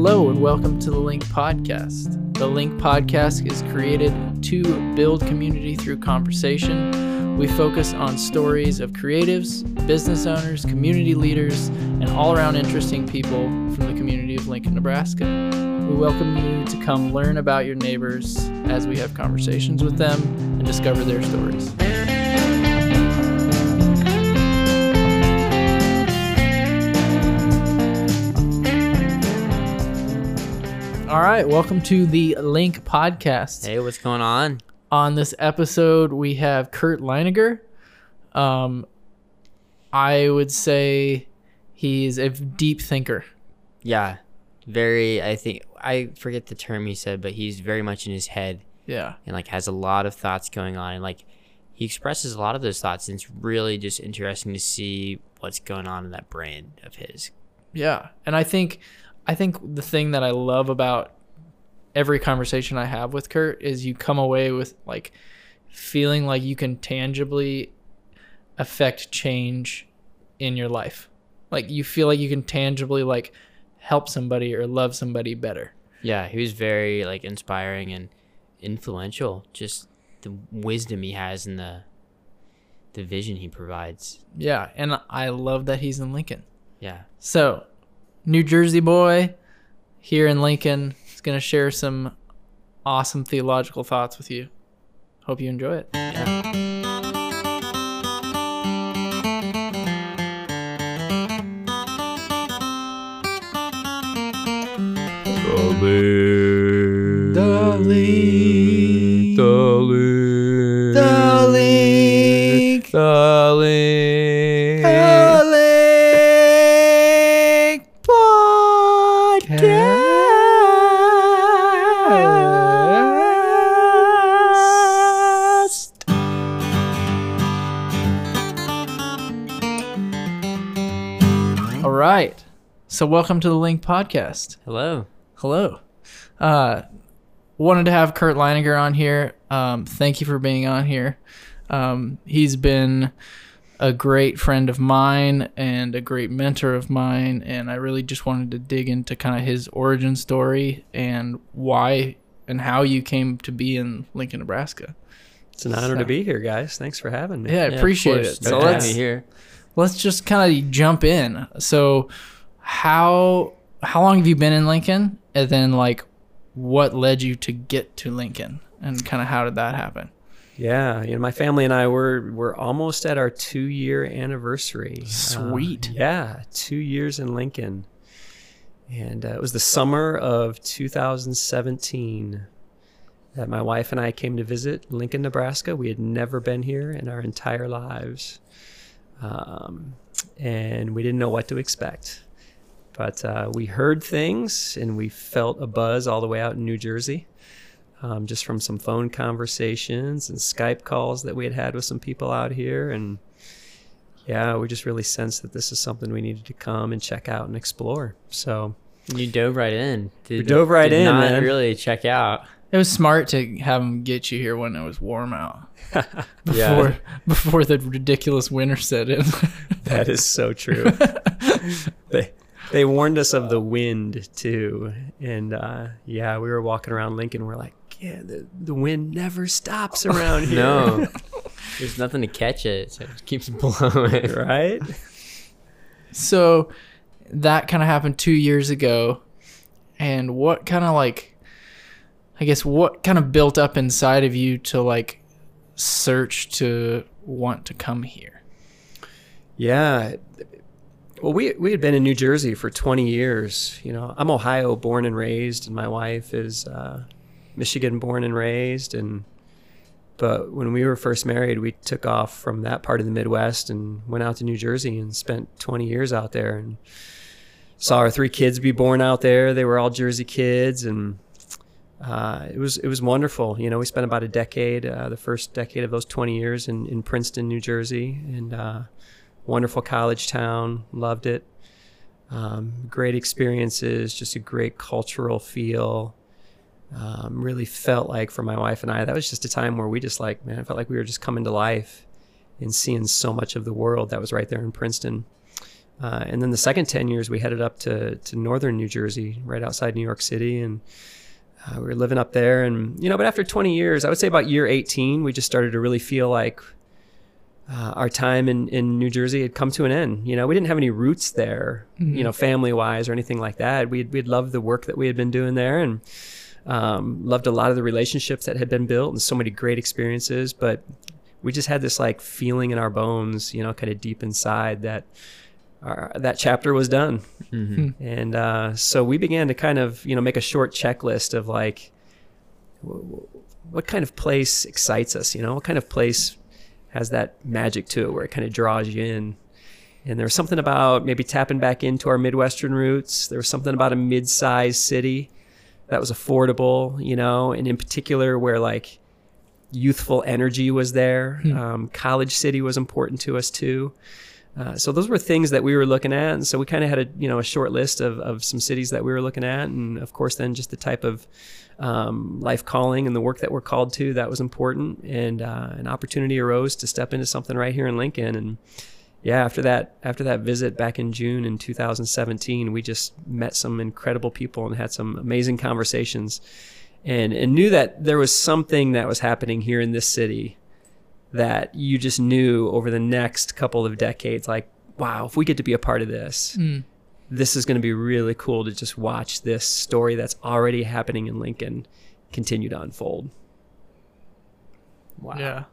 Hello, and welcome to the Link Podcast. The Link Podcast is created to build community through conversation. We focus on stories of creatives, business owners, community leaders, and all around interesting people from the community of Lincoln, Nebraska. We welcome you to come learn about your neighbors as we have conversations with them and discover their stories. All right, welcome to the Link Podcast. Hey, what's going on? On this episode, we have Curt Leininger. Um, I would say he's a deep thinker. Yeah, very. I think I forget the term he said, but he's very much in his head Yeah, and like has a lot of thoughts going on, and like he expresses a lot of those thoughts, and it's really just interesting to see what's going on in that brain of his. yeah, and I think, I think the thing that I love about every conversation I have with Curt is you come away with like feeling like you can tangibly affect change in your life. Like you feel like you can tangibly like help somebody or love somebody better. Yeah, he was very like inspiring and influential. Just the wisdom he has and the the vision he provides. Yeah, and I love that he's in Lincoln. Yeah. So, New Jersey boy here in Lincoln is going to share some awesome theological thoughts with you. Hope you enjoy it. Yeah. Darling. Darling. So, welcome to the Link Podcast. Hello. Hello. Uh, wanted to have Curt Leininger on here. Um, thank you for being on here. Um, he's been a great friend of mine and a great mentor of mine, and I really just wanted to dig into kind of his origin story and why and how you came to be in Lincoln, Nebraska. It's an honor So- to be here, guys. Thanks for having me. Yeah, I Yeah, appreciate it. So let's here. let's just kind of jump in. So, how how long have you been in Lincoln, and then like what led you to get to Lincoln, and kind of how did that happen? Yeah, you know, my family and I were we're almost at our two year anniversary. Uh, Sweet. yeah, two years in Lincoln, and uh, it was the summer of 2017 that my wife and I came to visit Lincoln, Nebraska. We had never been here in our entire lives, um, and we didn't know what to expect. But uh, we heard things and we felt a buzz all the way out in New Jersey um, just from some phone conversations and Skype calls that we had had with some people out here. And yeah, we just really sensed that this is something we needed to come and check out and explore. So You dove right in. Did, dove right did in, Not man. really check out. It was smart to have them get you here when it was warm out, before Yeah. before the ridiculous winter set in. that is so true. they, they warned us of the wind too. And uh, yeah, we were walking around Lincoln. We're like, yeah, the, the wind never stops around here. No. There's nothing to catch it, so it just keeps blowing. right? so that kind of happened two years ago, and what kind of like, I guess what kind of built up inside of you to like search to want to come here? Yeah. Well, we we had been in New Jersey for 20 years. You know, I'm Ohio born and raised, and my wife is uh, Michigan born and raised. And but when we were first married, we took off from that part of the Midwest and went out to New Jersey and spent 20 years out there and saw our three kids be born out there. They were all Jersey kids, and uh, it was it was wonderful. You know, we spent about a decade, uh, the first decade of those 20 years in, in Princeton, New Jersey, and uh, wonderful college town. Loved it. Um, great experiences, just a great cultural feel. Um, really felt like for my wife and I, that was just a time where we just like, man, I felt like we were just coming to life and seeing so much of the world that was right there in Princeton. Uh, and then the second 10 years, we headed up to, to northern New Jersey, right outside New York City. And uh, we were living up there. And, you know, but after 20 years, I would say about year 18, we just started to really feel like uh, our time in, in New Jersey had come to an end. You know, we didn't have any roots there, Mm-hmm. you know, family wise or anything like that. We'd, we'd loved the work that we had been doing there and um, loved a lot of the relationships that had been built and so many great experiences. But we just had this like feeling in our bones, you know, kind of deep inside that our, that chapter was done. Mm-hmm. And uh, so we began to kind of, you know, make a short checklist of like, w- w- what kind of place excites us? You know, what kind of place has that magic to it where it kind of draws you in? And there was something about maybe tapping back into our Midwestern roots. There was something about a mid-sized city that was affordable, you know, and in particular where like youthful energy was there. Um, college city was important to us too. Uh, so those were things that we were looking at, and so we kind of had a you know a short list of, of some cities that we were looking at, and of course then just the type of um, life calling and the work that we're called to that was important, and uh, an opportunity arose to step into something right here in Lincoln, and yeah, after that after that visit back in June in 2017, we just met some incredible people and had some amazing conversations, and and knew that there was something that was happening here in this city that you just knew over the next couple of decades like wow if we get to be a part of this Mm. This is going to be really cool to just watch this story that's already happening in lincoln continue to unfold Wow. Yeah.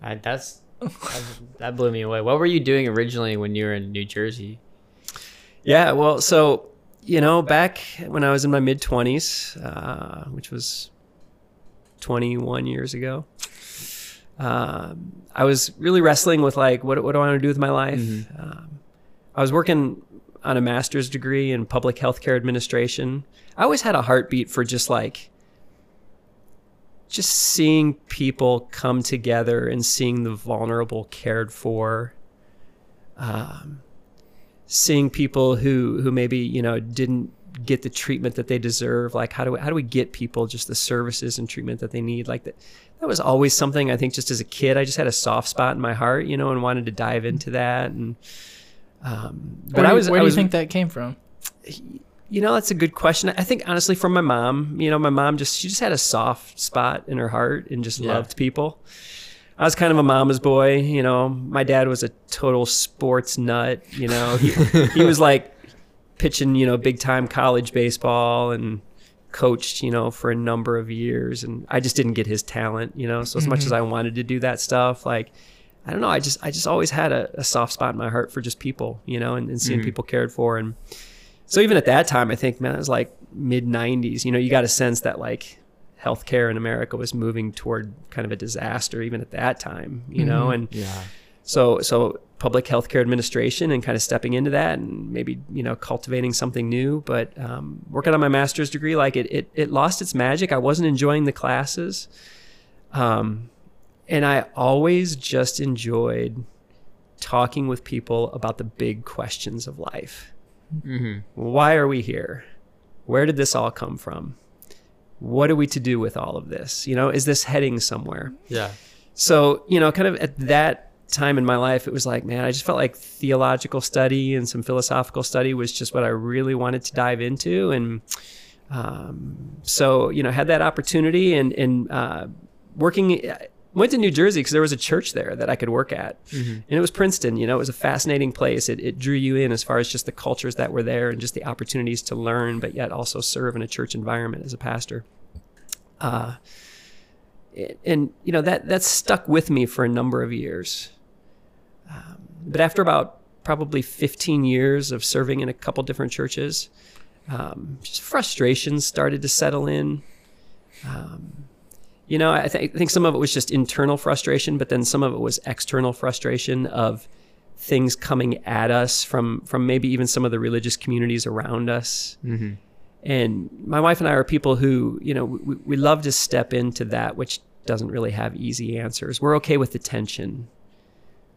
I, that's that, that blew me away. What were you doing originally when you were in New Jersey? yeah well so you know back when i was in my mid 20s uh, which was 21 years ago um, i was really wrestling with like what, what do i want to do with my life um, i was working on a master's degree in public healthcare administration. I always had a heartbeat for just like just seeing people come together and seeing the vulnerable cared for um, seeing people who who maybe you know didn't get the treatment that they deserve. Like how do we, how do we get people just the services and treatment that they need? Like that that was always something i think just as a kid i just had a soft spot in my heart you know and wanted to dive into that. And um but Where, i was Where I do you think that came from? you know that's a good question. I think honestly from my mom you know my mom just she just had a soft spot in her heart and just Yeah. loved people. I was kind of a mama's boy you know. My dad was a total sports nut you know. He, he was like pitching you know big time college baseball and coached you know for a number of years. And i just didn't get his talent you know. So as much as i wanted to do that stuff like i don't know i just i just always had a, a soft spot in my heart for just people you know and, and seeing Mhm. people cared for and so even at that time, I think, man, it was like mid 90s. You know, you got a sense that like healthcare in America was moving toward kind of a disaster even at that time, you know? Mhm. And Yeah. so, so public healthcare administration and kind of stepping into that and maybe, you know, cultivating something new. But um, working on my master's degree, like it, it, it lost its magic. I wasn't enjoying the classes. Um, and I always just enjoyed talking with people about the big questions of life Mm-hmm. why are we here? Where did this all come from? What are we to do with all of this? You know, is this heading somewhere? Yeah. So, you know, kind of at that time in my life, it was like, man, I just felt like theological study and some philosophical study was just what I really wanted to dive into. And um, so, you know, had that opportunity and, and uh, working, went to New Jersey because there was a church there that I could work at. Mm-hmm. And it was Princeton, you know, it was a fascinating place. It, it drew you in as far as just the cultures that were there and just the opportunities to learn, but yet also serve in a church environment as a pastor. Uh, and, you know, that, that stuck with me for a number of years. Um, but after about probably 15 years of serving in a couple different churches, um, just frustrations started to settle in. Um, you know, I, th- I think some of it was just internal frustration, but then some of it was external frustration of things coming at us from from maybe even some of the religious communities around us. Mm-hmm. And my wife and I are people who, you know, we, we love to step into that which doesn't really have easy answers. We're okay with the tension.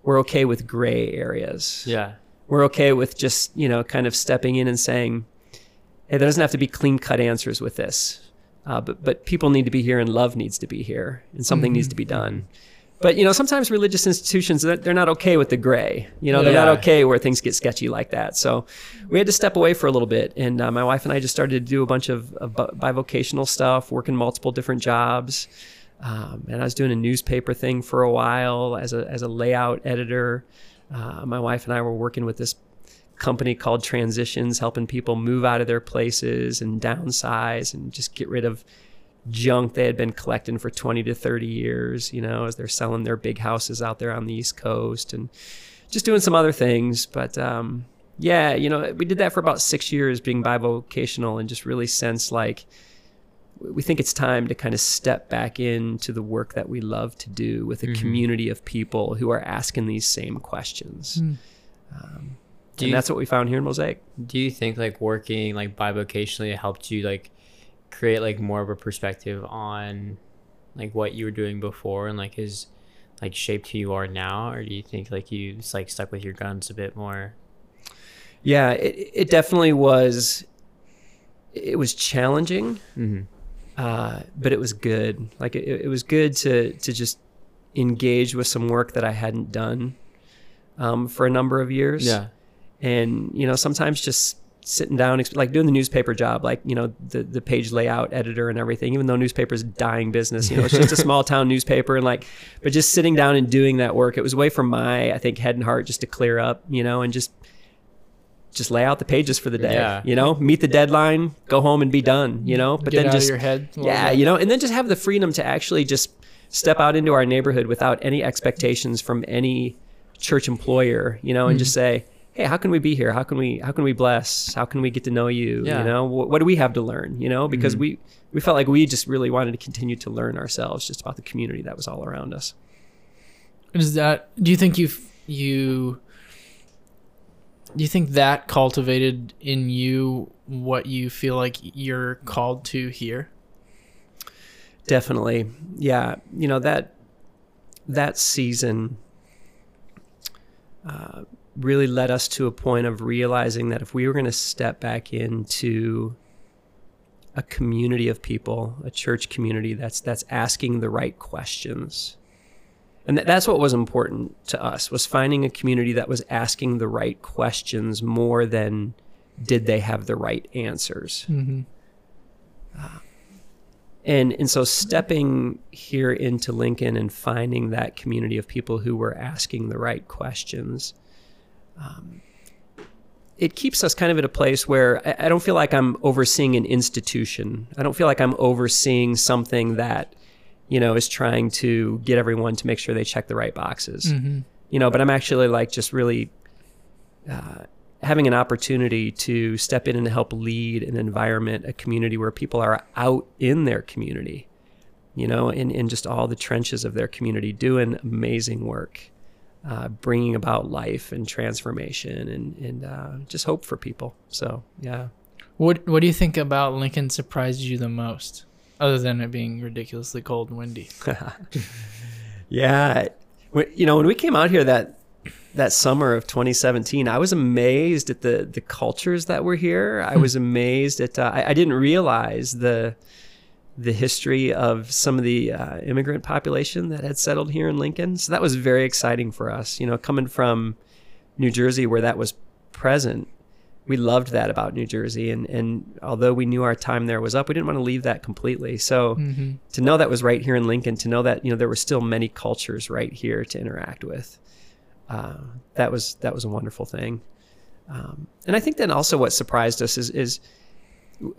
We're okay with gray areas Yeah. we're okay with just you know kind of stepping in and saying hey there doesn't have to be clean cut answers with this uh, but but people need to be here and love needs to be here and something needs to be done but you know, sometimes religious institutions they're, they're not okay with the gray. You know, they're Yeah. not okay where things get sketchy like that. So we had to step away for a little bit, and uh, my wife and I just started to do a bunch of, of bivocational stuff, working multiple different jobs. Um, and I was doing a newspaper thing for a while as a as a layout editor. Uh, my wife and I were working with this company called Transitions, helping people move out of their places and downsize and just get rid of junk they had been collecting for 20 to 30 years, you know, as they're selling their big houses out there on the East Coast and just doing some other things. But um, yeah, you know, we did that for about six years being bivocational and just really sense like we think it's time to kind of step back into the work that we love to do with a Mhm. community of people who are asking these same questions. Mm. Um, Do and you- that's what we found here in Mosaic. Do you think like working like bivocationally helped you like create like more of a perspective on like what you were doing before and like has like shaped who you are now, or do you think like you just like stuck with your guns a bit more? Yeah, it, it definitely was. It was challenging, Mm-hmm. uh, but it was good. Like it, it was good to to just engage with some work that I hadn't done um, for a number of years. Yeah. And you know sometimes just sitting down like doing the newspaper job like you know the the page layout editor and everything even though newspaper's dying business you know it's just a small town newspaper and like but just sitting down and doing that work it was a way for my i think head and heart just to clear up you know and just just lay out the pages for the day Yeah. you know meet the deadline go home and be done you know but Get then just your head. yeah, bit. you know, and then just have the freedom to actually just step out into our neighborhood without any expectations from any church employer, you know, and just mm-hmm. say, "Hey, how can we be here? How can we how can we bless? How can we get to know you? Yeah. You know, what, what do we have to learn? You know, because we we felt like we just really wanted to continue to learn ourselves just about the community that was all around us. Is that? Do you think you you do you think that cultivated in you what you feel like you're called to here? Definitely. Yeah. You know, that that season uh, really led us to a point of realizing that if we were going to step back into a community of people, a church community that's that's asking the right questions. And th- that's what was important to us was finding a community that was asking the right questions more than did they have the right answers Mm-hmm. and and so stepping here into Lincoln and finding that community of people who were asking the right questions, um, it keeps us kind of at a place where I, I don't feel like I'm overseeing an institution. I don't feel like I'm overseeing something that you know is trying to get everyone to make sure they check the right boxes. Mm-hmm. You know, but I'm actually like just really. Uh, having an opportunity to step in and help lead an environment, a community where people are out in their community, you know, in, in just all the trenches of their community, doing amazing work, uh, bringing about life and transformation and, and uh, just hope for people. So, yeah. What What do you think about Lincoln surprised you the most, other than it being ridiculously cold and windy? Yeah. You know, when we came out here that that summer of 2017, I was amazed at the the cultures that were here. I was amazed at uh, I, I didn't realize the the history of some of the uh, immigrant population that had settled here in Lincoln. So that was very exciting for us. You know, coming from New Jersey where that was present, we loved that about New Jersey. And and although we knew our time there was up, we didn't want to leave that completely. So Mm-hmm. to know that was right here in Lincoln, to know that you know there were still many cultures right here to interact with, uh, that was that was a wonderful thing. Um, and I think then also what surprised us is is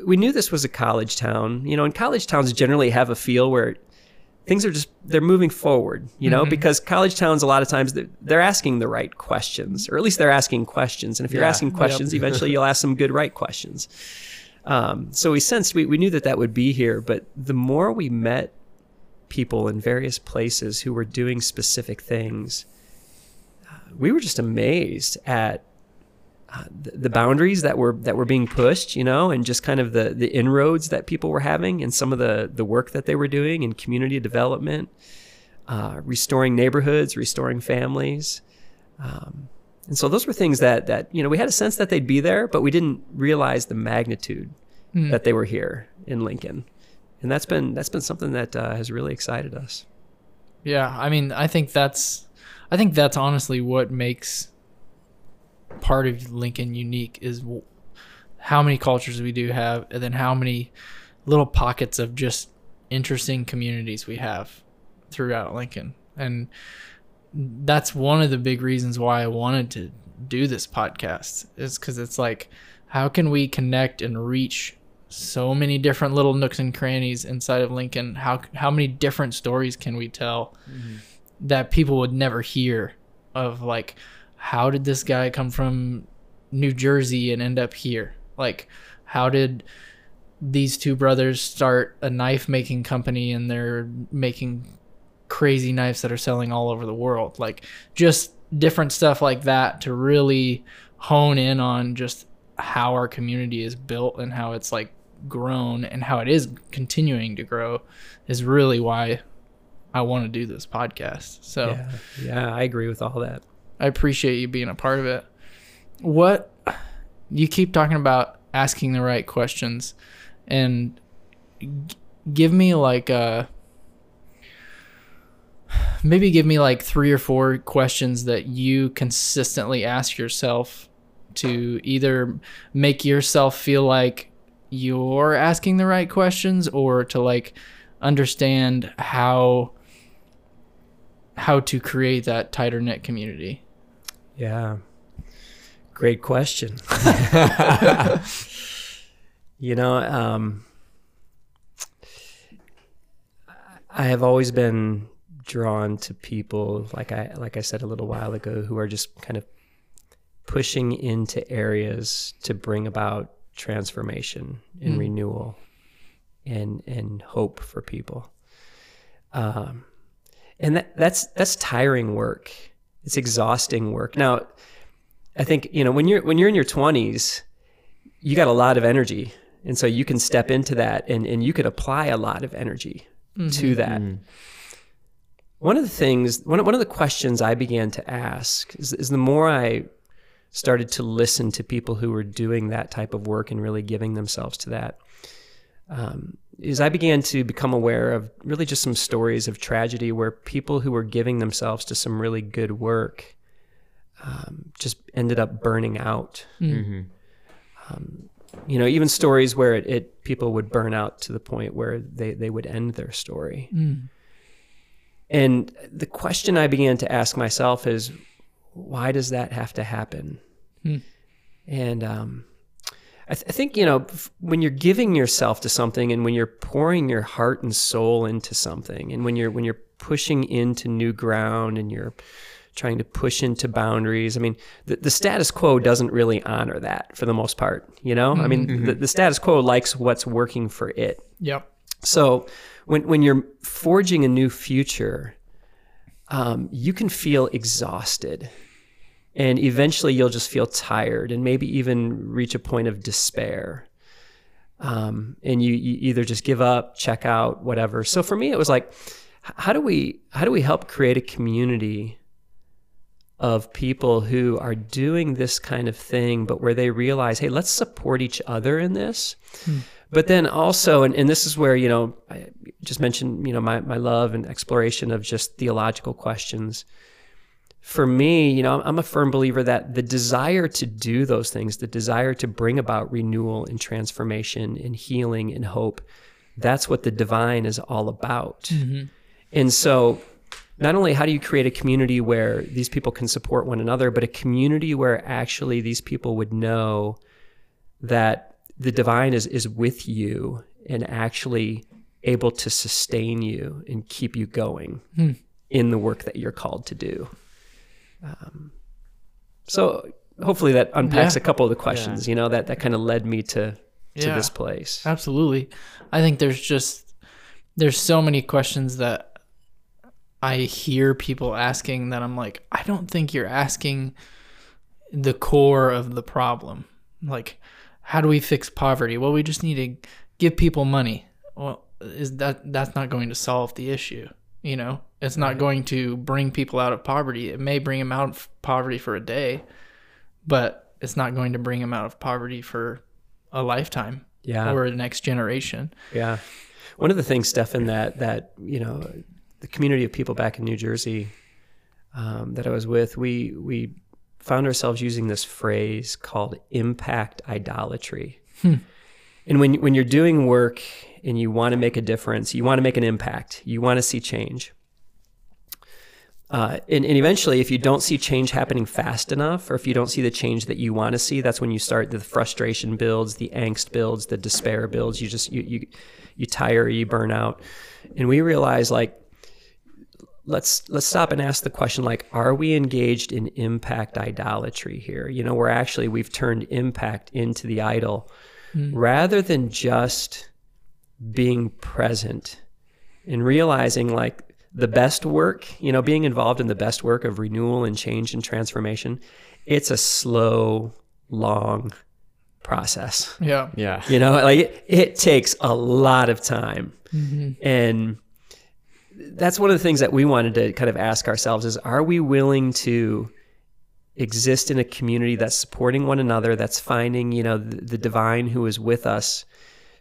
we knew this was a college town, you know, and college towns generally have a feel where things are just they're moving forward, you know, Mhm. because college towns a lot of times they're, they're asking the right questions, or at least they're asking questions. And if you're Yeah. asking Yep. questions, eventually you'll ask some good right questions. Um, so we sensed we, we knew that that would be here, but the more we met people in various places who were doing specific things, uh, we were just amazed at uh, the, the boundaries that were that were being pushed, you know, and just kind of the the inroads that people were having, and some of the the work that they were doing in community development, uh, restoring neighborhoods, restoring families. Um, and so those were things that that you know we had a sense that they'd be there, but we didn't realize the magnitude Mm. that they were here in Lincoln, and that's been that's been something that uh, has really excited us. Yeah, I mean, I think that's, I think that's honestly what makes part of Lincoln unique is how many cultures we do have, and then how many little pockets of just interesting communities we have throughout Lincoln, and that's one of the big reasons why I wanted to do this podcast is because it's like, how can we connect and reach so many different little nooks and crannies inside of Lincoln. How how many different stories can we tell mm-hmm. that people would never hear of like how did this guy come from New Jersey and end up here? Like how did these two brothers start a knife making company and they're making crazy knives that are selling all over the world? Like just different stuff like that to really hone in on just how our community is built and how it's like grown and how it is continuing to grow is really why I want to do this podcast. So Yeah, yeah, I agree with all that. I appreciate you being a part of it. What you keep talking about asking the right questions and g- give me like a maybe give me like three or four questions that you consistently ask yourself to either make yourself feel like you're asking the right questions or to like understand how how to create that tighter knit community. Yeah. Great question. you know, um, I have always been drawn to people like I like I said a little while ago who are just kind of pushing into areas to bring about transformation and Mm. renewal and and hope for people. Um, and that, that's that's tiring work. It's exhausting work. Now, I think you know when you're when you're in your 20s, you got a lot of energy, and so you can step into that, and and you could apply a lot of energy to that. One of the things, one of, one of the questions I began to ask is, is the more I started to listen to people who were doing that type of work and really giving themselves to that, um, is I began to become aware of really just some stories of tragedy where people who were giving themselves to some really good work um, just ended up burning out. Mm-hmm. You know, even stories where it, it people would burn out to the point where they, they would end their story. Mm. And the question I began to ask myself is, why does that have to happen? Hmm. And um, I, th- I think you know f- when you're giving yourself to something, and when you're pouring your heart and soul into something, and when you're when you're pushing into new ground, and you're trying to push into boundaries. I mean, the, the status quo doesn't really honor that for the most part. You know, I mean, the, the status quo likes what's working for it. Yep. So when when you're forging a new future, um, you can feel exhausted, and eventually you'll just feel tired, and maybe even reach a point of despair. Um, and you, you either just give up, check out, whatever. So for me, it was like, how do we how do we help create a community of people who are doing this kind of thing, but where they realize, hey, let's support each other in this. But then also, and, and this is where, you know, I just mentioned, you know, my, my love and exploration of just theological questions. For me, you know, I'm a firm believer that the desire to do those things, the desire to bring about renewal and transformation and healing and hope, that's what the divine is all about. Mm-hmm. And so, not only how do you create a community where these people can support one another, but a community where actually these people would know that the divine is, is with you and actually able to sustain you and keep you going hmm. in the work that you're called to do. Um, so hopefully that unpacks Yeah. a couple of the questions, you know, that, that kind of led me to, to Yeah. this place. Absolutely. I think there's just there's so many questions that I hear people asking that I'm like, I don't think you're asking the core of the problem. Like, how do we fix poverty? Well, we just need to give people money. Well, is that that's not going to solve the issue? You know, it's not going to bring people out of poverty. It may bring them out of poverty for a day, but it's not going to bring them out of poverty for a lifetime Yeah. or the next generation. Yeah. One of the things, Stefan, that that you know the community of people back in New Jersey um, that I was with, we we found ourselves using this phrase called impact idolatry. And when when you're doing work and you want to make a difference, you want to make an impact, you want to see change. Uh, and, and eventually, if you don't see change happening fast enough, or if you don't see the change that you want to see, that's when you start the frustration builds, the angst builds, the despair builds. You just you you you tire, you burn out, and we realize like let's let's stop and ask the question like are we engaged in impact idolatry here you know where actually we've turned impact into the idol rather than just being present and realizing like the best work you know being involved in the best work of renewal and change and transformation it's a slow long process Yeah. Yeah. you know like it, it takes a lot of time mm-hmm. and that's one of the things that we wanted to kind of ask ourselves is are we willing to exist in a community that's supporting one another that's finding you know the, the divine who is with us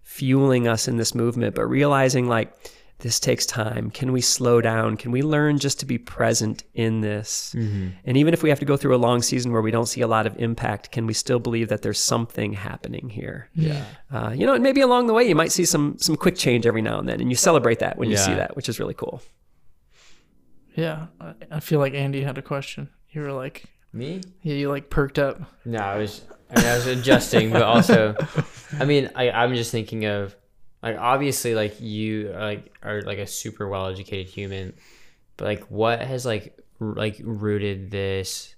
fueling us in this movement but realizing like this takes time can we slow down can we learn just to be present in this and even if we have to go through a long season where we don't see a lot of impact can we still believe that there's something happening here Yeah. uh, you know, and maybe along the way you might see some some quick change every now and then, and you celebrate that when you see that, which is really cool. Yeah. I, I feel like Andy had a question. You were like, Me? yeah, you like perked up. No, I was I, mean, I was adjusting, but also, I mean, I I'm just thinking of like obviously like you are like are like a super well educated human, but like what has like r- like rooted this?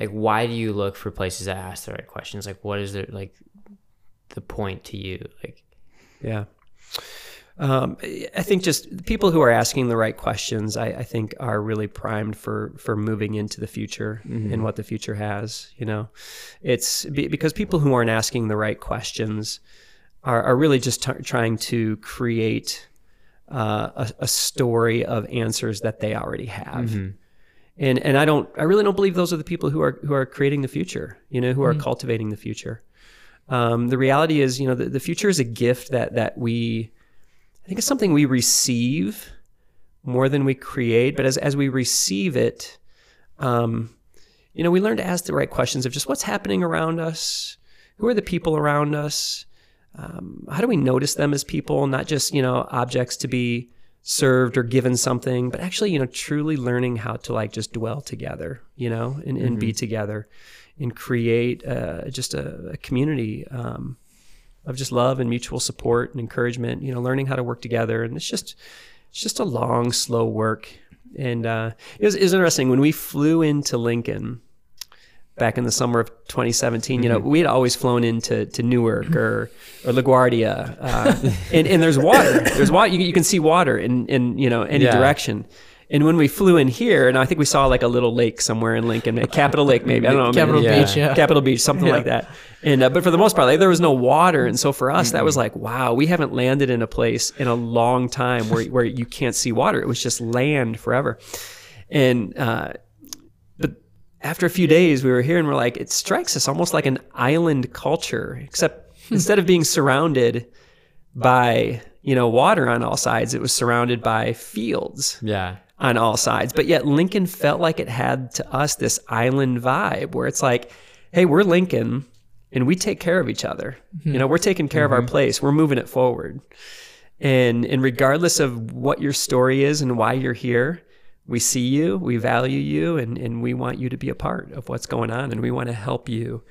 Like, why do you look for places that ask the right questions? Like, what is the like the point to you? Like, Yeah. Um, I think just people who are asking the right questions, I, I think, are really primed for for moving into the future and what the future has. You know, it's be, because people who aren't asking the right questions are, are really just t- trying to create uh, a, a story of answers that they already have. And and I don't, I really don't believe those are the people who are who are creating the future. You know, who are cultivating the future. Um, the reality is, you know, the, the future is a gift that that we, I think, it's something we receive more than we create. But as as we receive it, um, you know, we learn to ask the right questions of just what's happening around us, who are the people around us, um, how do we notice them as people, not just you know objects to be served or given something, but actually you know truly learning how to like just dwell together, you know, and, and be together, and create uh, just a, a community um, of just love and mutual support and encouragement. You know, learning how to work together, and it's just it's just a long, slow work. And uh, it, was, it was interesting when we flew into Lincoln back in the summer of 2017. You know, we had always flown into to Newark or or LaGuardia, uh, and and there's water. There's water. You, you can see water in in you know any Yeah. direction. And when we flew in here, and I think we saw like a little lake somewhere in Lincoln, Capitol Lake, maybe I don't know, Capital maybe, Beach, yeah. Capitol Beach, something Yeah. like that. And uh, but for the most part, like, there was no water, and so for us, that was like, wow, we haven't landed in a place in a long time where where you can't see water. It was just land forever. And uh, but after a few days, we were here, and we're like, it strikes us almost like an island culture, except instead of being surrounded by you know water on all sides, it was surrounded by fields yeah, on all sides. But yet Lincoln felt like it had to us this island vibe where it's like, hey, we're Lincoln and we take care of each other. You know, we're taking care of our mm-hmm. place. We're moving it forward. And and regardless of what your story is and why you're here, we see you, we value you, and, and we want you to be a part of what's going on. And we want to help you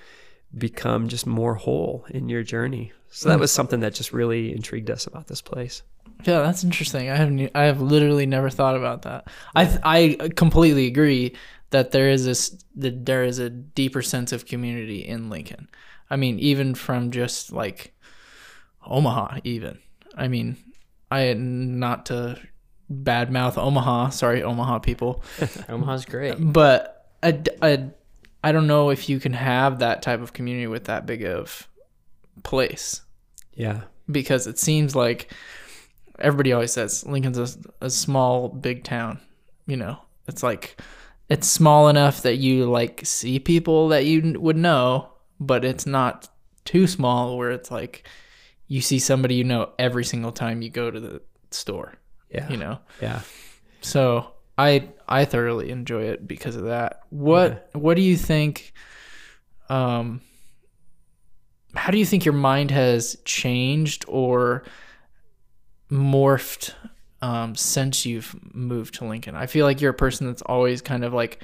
become just more whole in your journey. So that hmm. was something that just really intrigued us about this place. Yeah, that's interesting. I haven't. I have literally never thought about that. I th- I completely agree that there is this that there is a deeper sense of community in Lincoln. I mean, even from just like Omaha, even. I mean, I not to badmouth Omaha. Sorry, Omaha people. Omaha's great. but I, I I don't know if you can have that type of community with that big of place Yeah. because it seems like everybody always says Lincoln's a, a small big town. You know, it's like it's small enough that you like see people that you would know, but it's not too small where it's like you see somebody you know every single time you go to the store. Yeah. You know, Yeah. So I I thoroughly enjoy it because of that. What what do you think? Um, how do you think your mind has changed or morphed um, since you've moved to Lincoln? I feel like you're a person that's always kind of like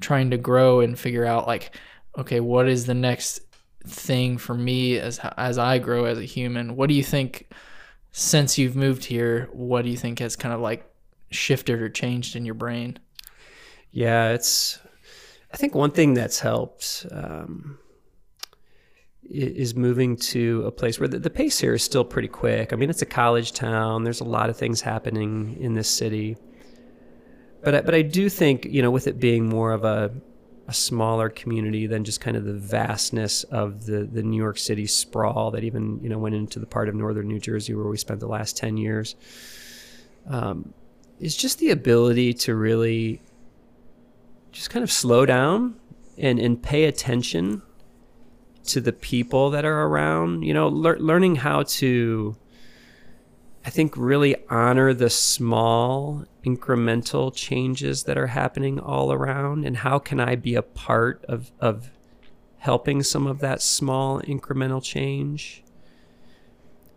trying to grow and figure out like, okay, what is the next thing for me as as I grow as a human? What do you think since you've moved here? What do you think has kind of like shifted or changed in your brain? Yeah, it's. I think one thing that's helped um, is moving to a place where the, the pace here is still pretty quick. I mean, it's a college town. There's a lot of things happening in this city, but I, but I do think you know, with it being more of a a smaller community than just kind of the vastness of the the New York City sprawl that even you know went into the part of northern New Jersey where we spent the last ten years. Um, is just the ability to really just kind of slow down and and pay attention to the people that are around you know lear- learning how to i think really honor the small incremental changes that are happening all around and how can i be a part of of helping some of that small incremental change?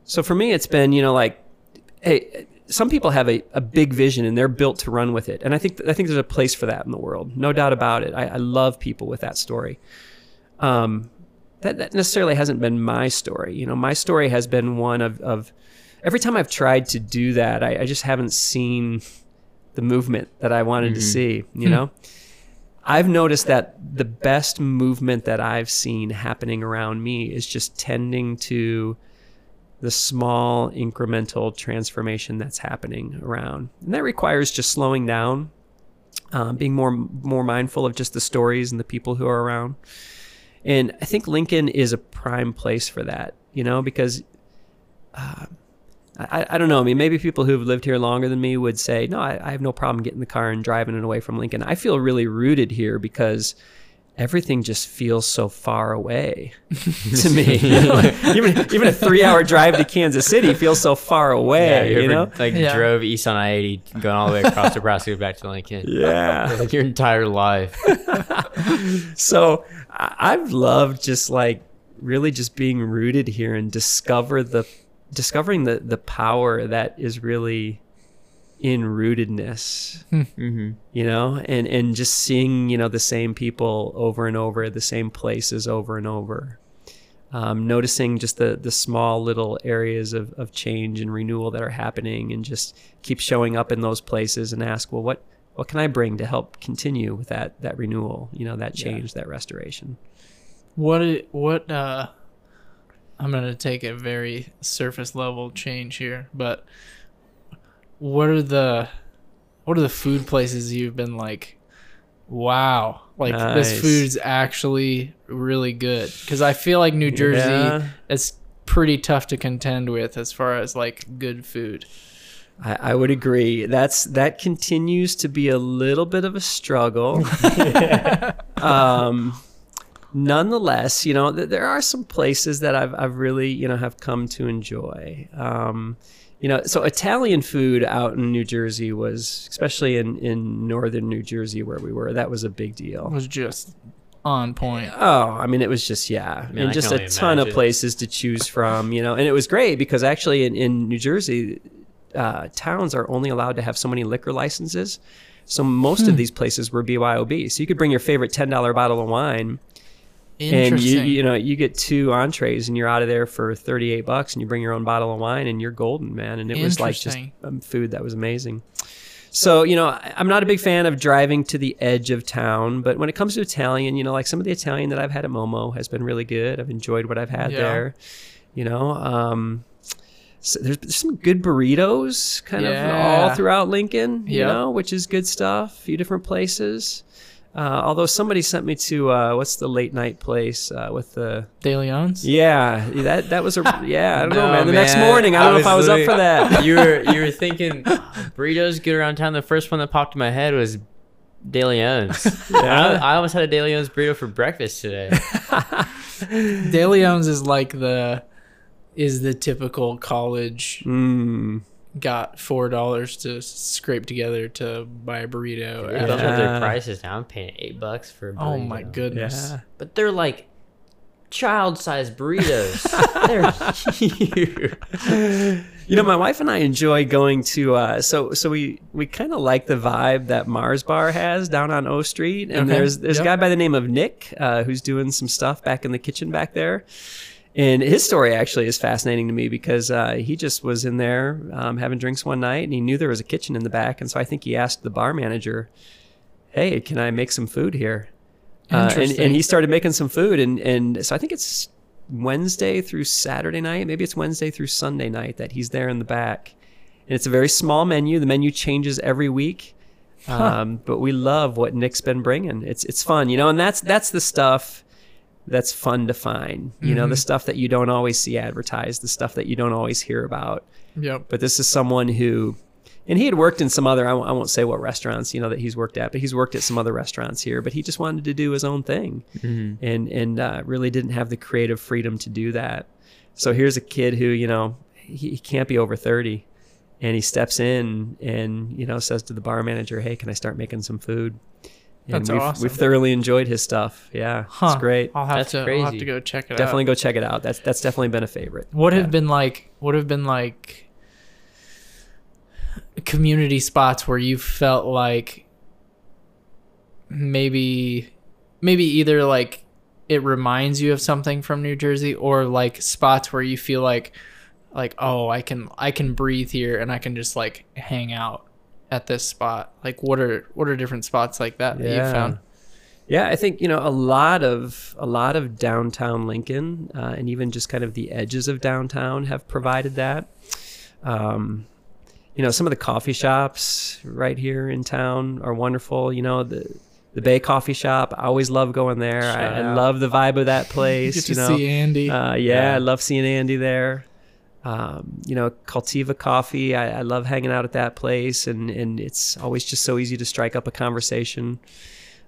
So for me it's been you know like hey some people have a, a big vision and they're built to run with it and i think i think there's a place for that in the world no doubt about it. I, I love people with that story. Um, that, that necessarily hasn't been my story you know my story has been one of, of every time i've tried to do that i, I just haven't seen the movement that i wanted to see you know I've noticed that the best movement that I've seen happening around me is just tending to the small incremental transformation that's happening around. And that requires just slowing down, um, being more more mindful of just the stories and the people who are around. And I think Lincoln is a prime place for that, you know, because uh, I, I don't know. I mean, maybe people who've lived here longer than me would say, no, I, I have no problem getting the car and driving it away from Lincoln. I feel really rooted here because everything just feels so far away to me. You know, even even a three hour drive to Kansas City feels so far away. you you ever, know? like Yeah. drove east on I eighty, going all the way across Nebraska back to Lincoln. Yeah. like your entire life. so I- I've loved just like really just being rooted here and discover the discovering the the power that is really in rootedness hmm you know and and just seeing you know the same people over and over the same places over and over um, noticing just the the small little areas of, of change and renewal that are happening and just keep showing up in those places and ask well what what can i bring to help continue with that that renewal you know that change that restoration? What i- what uh I'm going to take a very surface level change here, but what are the what are the food places you've been like wow, like this Nice. food's actually really good cuz I feel like New Jersey Yeah. is pretty tough to contend with as far as like good food. I, I would agree. That's that continues to be a little bit of a struggle. um, nonetheless, you know, th- there are some places that I've I've really you know have come to enjoy. Um, you know, so Italian food out in New Jersey was, especially in in northern New Jersey where we were, that was a big deal. It was just on point. Oh, I mean, it was just yeah, Man, and I just a only ton of places to choose from, you know. And it was great because actually in, in New Jersey, uh, towns are only allowed to have so many liquor licenses. So most Hmm. of these places were BYOB. So you could bring your favorite ten dollar bottle of wine, and you you know you get two entrees, and you're out of there for thirty eight bucks, and you bring your own bottle of wine, and you're golden, man. And it was like just um, food that was amazing. So, you know, I- I'm not a big fan of driving to the edge of town, but when it comes to Italian, you know, like some of the Italian that I've had at Momo has been really good. I've enjoyed what I've had Yeah. there. You know, um, so there's, there's some good burritos kind of all throughout Lincoln, you Yep. know, which is good stuff. A few different places. Uh, although somebody sent me to uh, what's the late night place uh, with the De Leon's? yeah that that was a yeah I don't know man the next morning I don't know if I was up for that you were you were thinking burritos good around town. The first one that popped in my head was De Leon's. Yeah. I, I almost had a De Leon's burrito for breakfast today. De Leon's is like the is the typical college mm, got four dollars to scrape together to buy a burrito. They at- bumped up their Yeah. prices now. I'm paying eight bucks for a burrito. Oh my goodness. Yeah. But they're like child-sized burritos. they're huge. You know, my wife and I enjoy going to. Uh, so, so we we kind of like the vibe that Mars Bar has down on O Street, and Okay. there's there's Yep. a guy by the name of Nick uh, who's doing some stuff back in the kitchen back there. And his story actually is fascinating to me because uh, he just was in there um, having drinks one night, and he knew there was a kitchen in the back, and so I think he asked the bar manager, "Hey, can I make some food here?" Uh, and, and he started making some food, and and so I think it's Wednesday through Saturday night, maybe it's Wednesday through Sunday night that he's there in the back, and it's a very small menu. The menu changes every week, um, but we love what Nick's been bringing. It's it's fun, you know, and that's that's the stuff that's fun to find. You know, the stuff that you don't always see advertised, the stuff that you don't always hear about. Yep. But this is someone who, and he had worked in some other, I won't, say what restaurants, you know, that he's worked at, but he's worked at some other restaurants here, but he just wanted to do his own thing and, and uh, really didn't have the creative freedom to do that. So here's a kid who, you know, he, he can't be over 30 and he steps in and, you know, says to the bar manager, Hey, can I start making some food? And That's we've, awesome. we've thoroughly enjoyed his stuff. Yeah. Huh. It's great. I'll have That's to. I'll have to go check it Definitely out. Definitely go check it out. That's, that's definitely been a favorite. What Yeah. have been like? What have been like? Community spots where you felt like maybe, maybe either like it reminds you of something from New Jersey, or like spots where you feel like, like oh, I can I can breathe here and I can just like hang out at this spot. Like what are what are different spots like that that you Yeah. found? Yeah, I think you know a lot of a lot of downtown Lincoln uh, and even just kind of the edges of downtown have provided that. Um, you know, some of the coffee shops right here in town are wonderful. You know, the the Bay Coffee Shop. I always love going there. I, I love the vibe of that You place. get you know, see Andy. uh, yeah, Yeah. I love seeing Andy there. Um, you know, Cultiva Coffee. I, I love hanging out at that place, and and it's always just so easy to strike up a conversation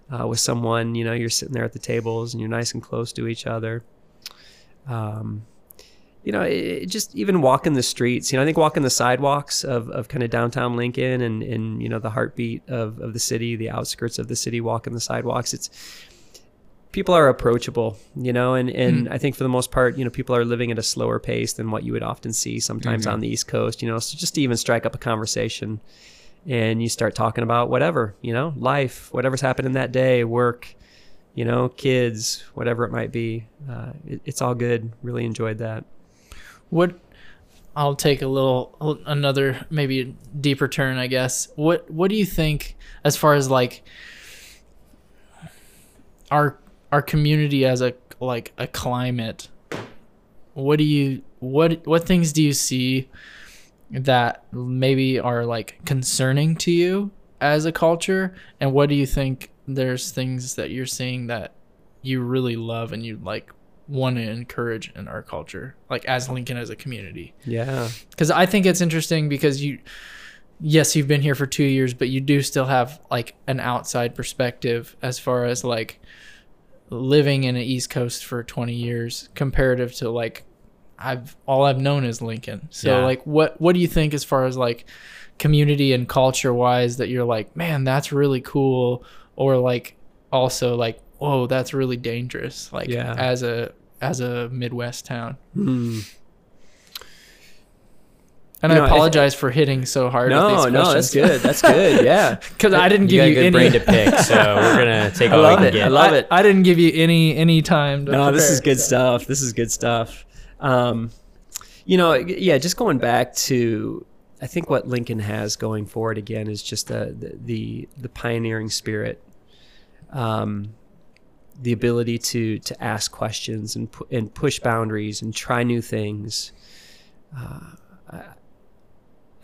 uh, with someone. You know, you're sitting there at the tables, and you're nice and close to each other. Um, you know, it, it just even walking the streets. You know, I think walking the sidewalks of, of kind of downtown Lincoln and and you know the heartbeat of of the city, the outskirts of the city, walking the sidewalks. It's people are approachable, you know, and, and I think for the most part, you know, people are living at a slower pace than what you would often see sometimes on the East Coast, you know. So just to even strike up a conversation and you start talking about whatever, you know, life, whatever's happening that day, work, you know, kids, whatever it might be. Uh, it, it's all good. Really enjoyed that. What I'll take a little another maybe deeper turn, I guess. What what do you think as far as like our our community as a like a climate? What do you what what things do you see that maybe are like concerning to you as a culture and what do you think there's things that you're seeing that you really love and you like want to encourage in our culture like as lincoln as a community Yeah. because i think it's interesting because you yes you've been here for two years but you do still have like an outside perspective as far as like living in an east coast for 20 years comparative to like i've all i've known is lincoln so Yeah. like what what do you think as far as like community and culture wise that you're like man that's really cool or like also like whoa that's really dangerous like Yeah. as a as a midwest town Hmm. And You I know, I th- apologize for hitting so hard. No, with these no, that's good. That's good. Yeah. Because I didn't You give got a you good any. brain to pick, so we're gonna take I all love we it. can I love it. I didn't give you any any time. To no, this is prepare. good stuff. This is good stuff. Um, you know, yeah, just going back to, I think what Lincoln has going forward again is just the the the, the pioneering spirit, um, the ability to to ask questions and pu- and push boundaries and try new things. Uh,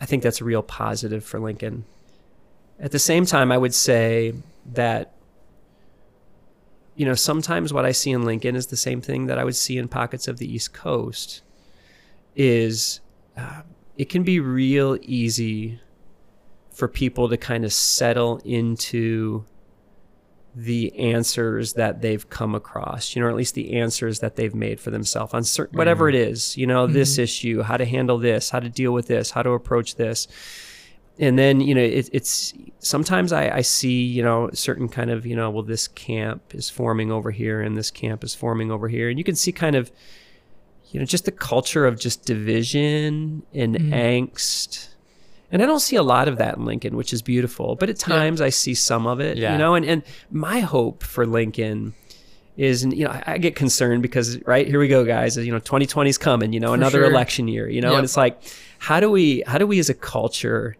I, think that's a real positive for Lincoln. At the same time, I would say that you know, sometimes what I see in Lincoln is the same thing that I would see in pockets of the East Coast. Is uh, it can be real easy for people to kind of settle into the answers that they've come across, you know, or at least the answers that they've made for themselves on certain, whatever mm-hmm. it is, you know, mm-hmm. this issue, how to handle this, how to deal with this, how to approach this. And then, you know, it, it's sometimes I, I see, you know, certain kind of, you know, well, this camp is forming over here and this camp is forming over here. And you can see kind of, you know, just the culture of just division and mm-hmm. angst. And I don't see a lot of that in Lincoln, which is beautiful. But at times I see some of it, Yeah. you know, and, and my hope for Lincoln is, you know, I, get concerned because, right, here we go, guys, you know, 2020 is coming, you know, another sure. election year, you know, Yep. and it's like, how do we, how do we as a culture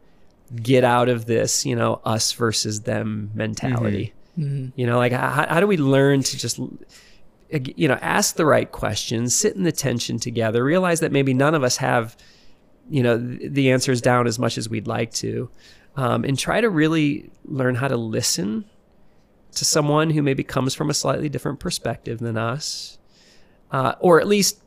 get out of this, you know, us versus them mentality? Mm-hmm. Mm-hmm. You know, like how, how do we learn to just you know ask the right questions sit in the tension together realize that maybe none of us have you know th- the answers down as much as we'd like to um, and try to really learn how to listen to someone who maybe comes from a slightly different perspective than us uh, or at least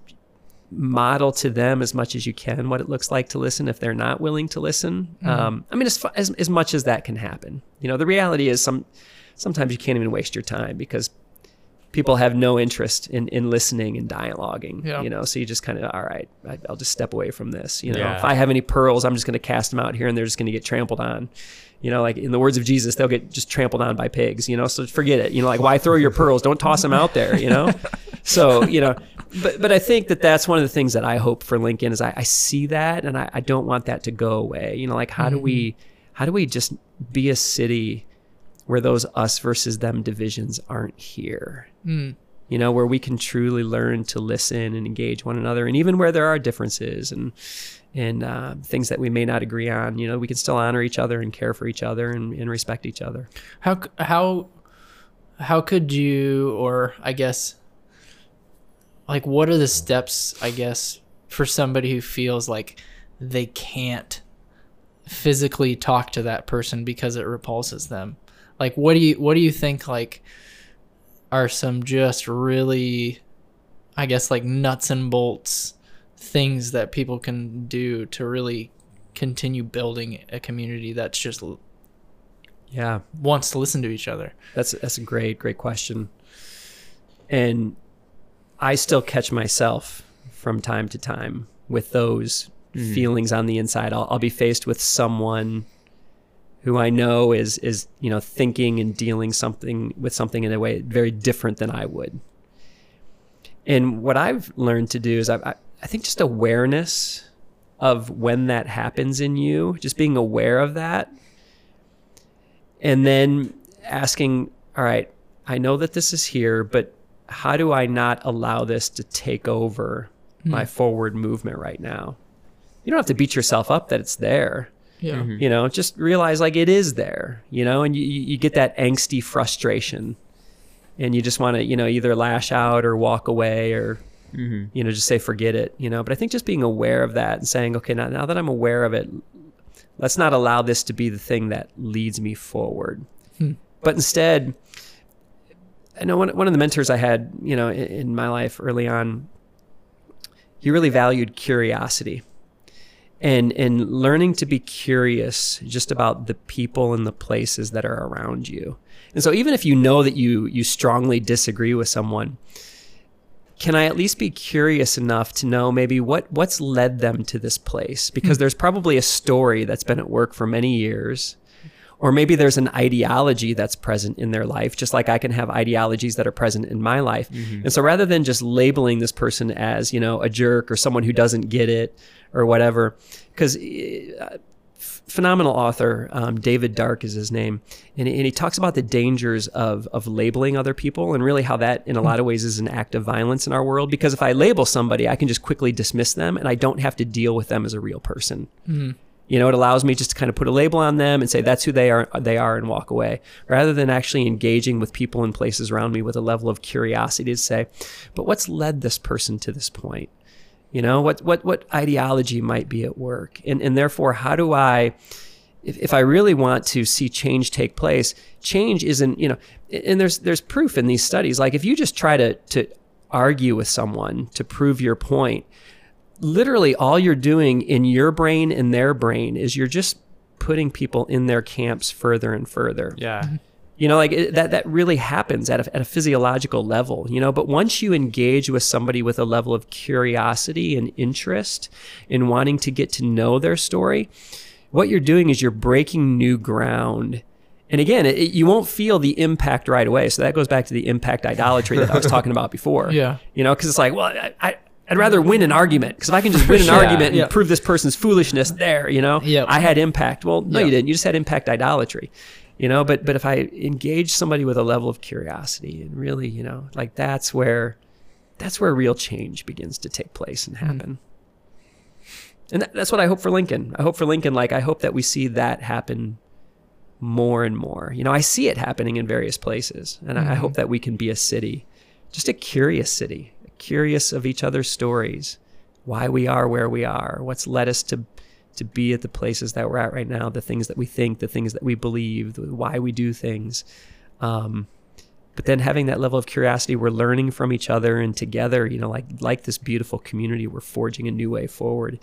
model to them as much as you can what it looks like to listen if they're not willing to listen. Um, i mean as, as, as much as that can happen. You know the reality is some sometimes you can't even waste your time because people have no interest in, in listening and dialoguing Yeah. you know? So you just kind of all right I, i'll just step away from this you know? Yeah. if i have any pearls i'm just going to cast them out here and they're just going to get trampled on. You know like in the words of jesus they'll get just trampled on by pigs you know? So forget it. You know like why throw your pearls? Don't toss them out there you know? So you know but but i think that that's one of the things that i hope for lincoln is i, I see that and I, I don't want that to go away. You know like how do we mm-hmm. how do we just be a city where those us versus them divisions aren't here you know where we can truly learn to listen and engage one another and even where there are differences and and uh, things that we may not agree on you know we can still honor each other and care for each other and, and respect each other How how how could you or I guess like what are the steps I guess for somebody who feels like they can't physically talk to that person because it repulses them? Like what do you what do you think like are some just really I guess like nuts and bolts things that people can do to really continue building a community that's just yeah wants to listen to each other? That's that's a great great question. And I still catch myself from time to time with those hmm. feelings on the inside. I'll, I'll be faced with someone who I know is is you know thinking and dealing something with something in a way very different than I would. And what I've learned to do is I I, I think just awareness of when that happens in you, just being aware of that and then asking, all right, I know that this is here, but how do I not allow this to take over hmm. my forward movement right now? You don't have to beat yourself up that it's there. Yeah. Mm-hmm. You know, just realize like it is there, you know, and you, you you get that angsty frustration. And you just want to, you know, either lash out or walk away or, mm-hmm. you know, just say, forget it, you know, but I think just being aware of that and saying, okay, now, now that I'm aware of it, let's not allow this to be the thing that leads me forward. Hmm. But instead, I know one, one of the mentors I had, you know, in, in my life early on, he really valued curiosity and and learning to be curious just about the people and the places that are around you. And so even if you know that you you strongly disagree with someone, can I at least be curious enough to know maybe what what's led them to this place? Because there's probably a story that's been at work for many years. Or maybe there's an ideology that's present in their life, just like I can have ideologies that are present in my life. Mm-hmm. And so rather than just labeling this person as, you know, a jerk or someone who doesn't get it or whatever, because phenomenal author, um, David Dark is his name, and, and he talks about the dangers of of labeling other people and really how that, in a lot of ways, is an act of violence in our world. Because if I label somebody, I can just quickly dismiss them, and I don't have to deal with them as a real person. You know, it allows me just to kind of put a label on them and say that's who they are. They are, and walk away, rather than actually engaging with people and places around me with a level of curiosity to say, but what's led this person to this point? You know, what what what ideology might be at work, and and therefore, how do I? If, if I really want to see change take place, change isn't, you know, and there's there's proof in these studies. Like if you just try to to argue with someone to prove your point, literally all you're doing in your brain and their brain is you're just putting people in their camps further and further. Yeah. Mm-hmm. You know, like it, that that really happens at a, at a physiological level, you know, but once you engage with somebody with a level of curiosity and interest in wanting to get to know their story, what you're doing is you're breaking new ground. And again, it, you won't feel the impact right away. So that goes back to the impact idolatry that I was talking about before. Yeah. You know, because it's like, well, I, I, I'd rather win an argument because if I can just win an sure. argument and Yeah. prove this person's foolishness there, you know, Yep. I had impact. Well, no, Yep. you didn't. You just had impact idolatry. You know, but but if I engage somebody with a level of curiosity and really, you know, like that's where that's where real change begins to take place and hmm. happen. And that, that's what I hope for Lincoln. I hope for Lincoln, like I hope that we see that happen more and more. You know, I see it happening in various places, and I, I hmm. hope that we can be a city, just a curious city, curious of each other's stories, why we are where we are, what's led us to to be at the places that we're at right now, the things that we think, the things that we believe, why we do things. Um, but then having that level of curiosity, we're learning from each other and together, you know, like like this beautiful community, we're forging a new way forward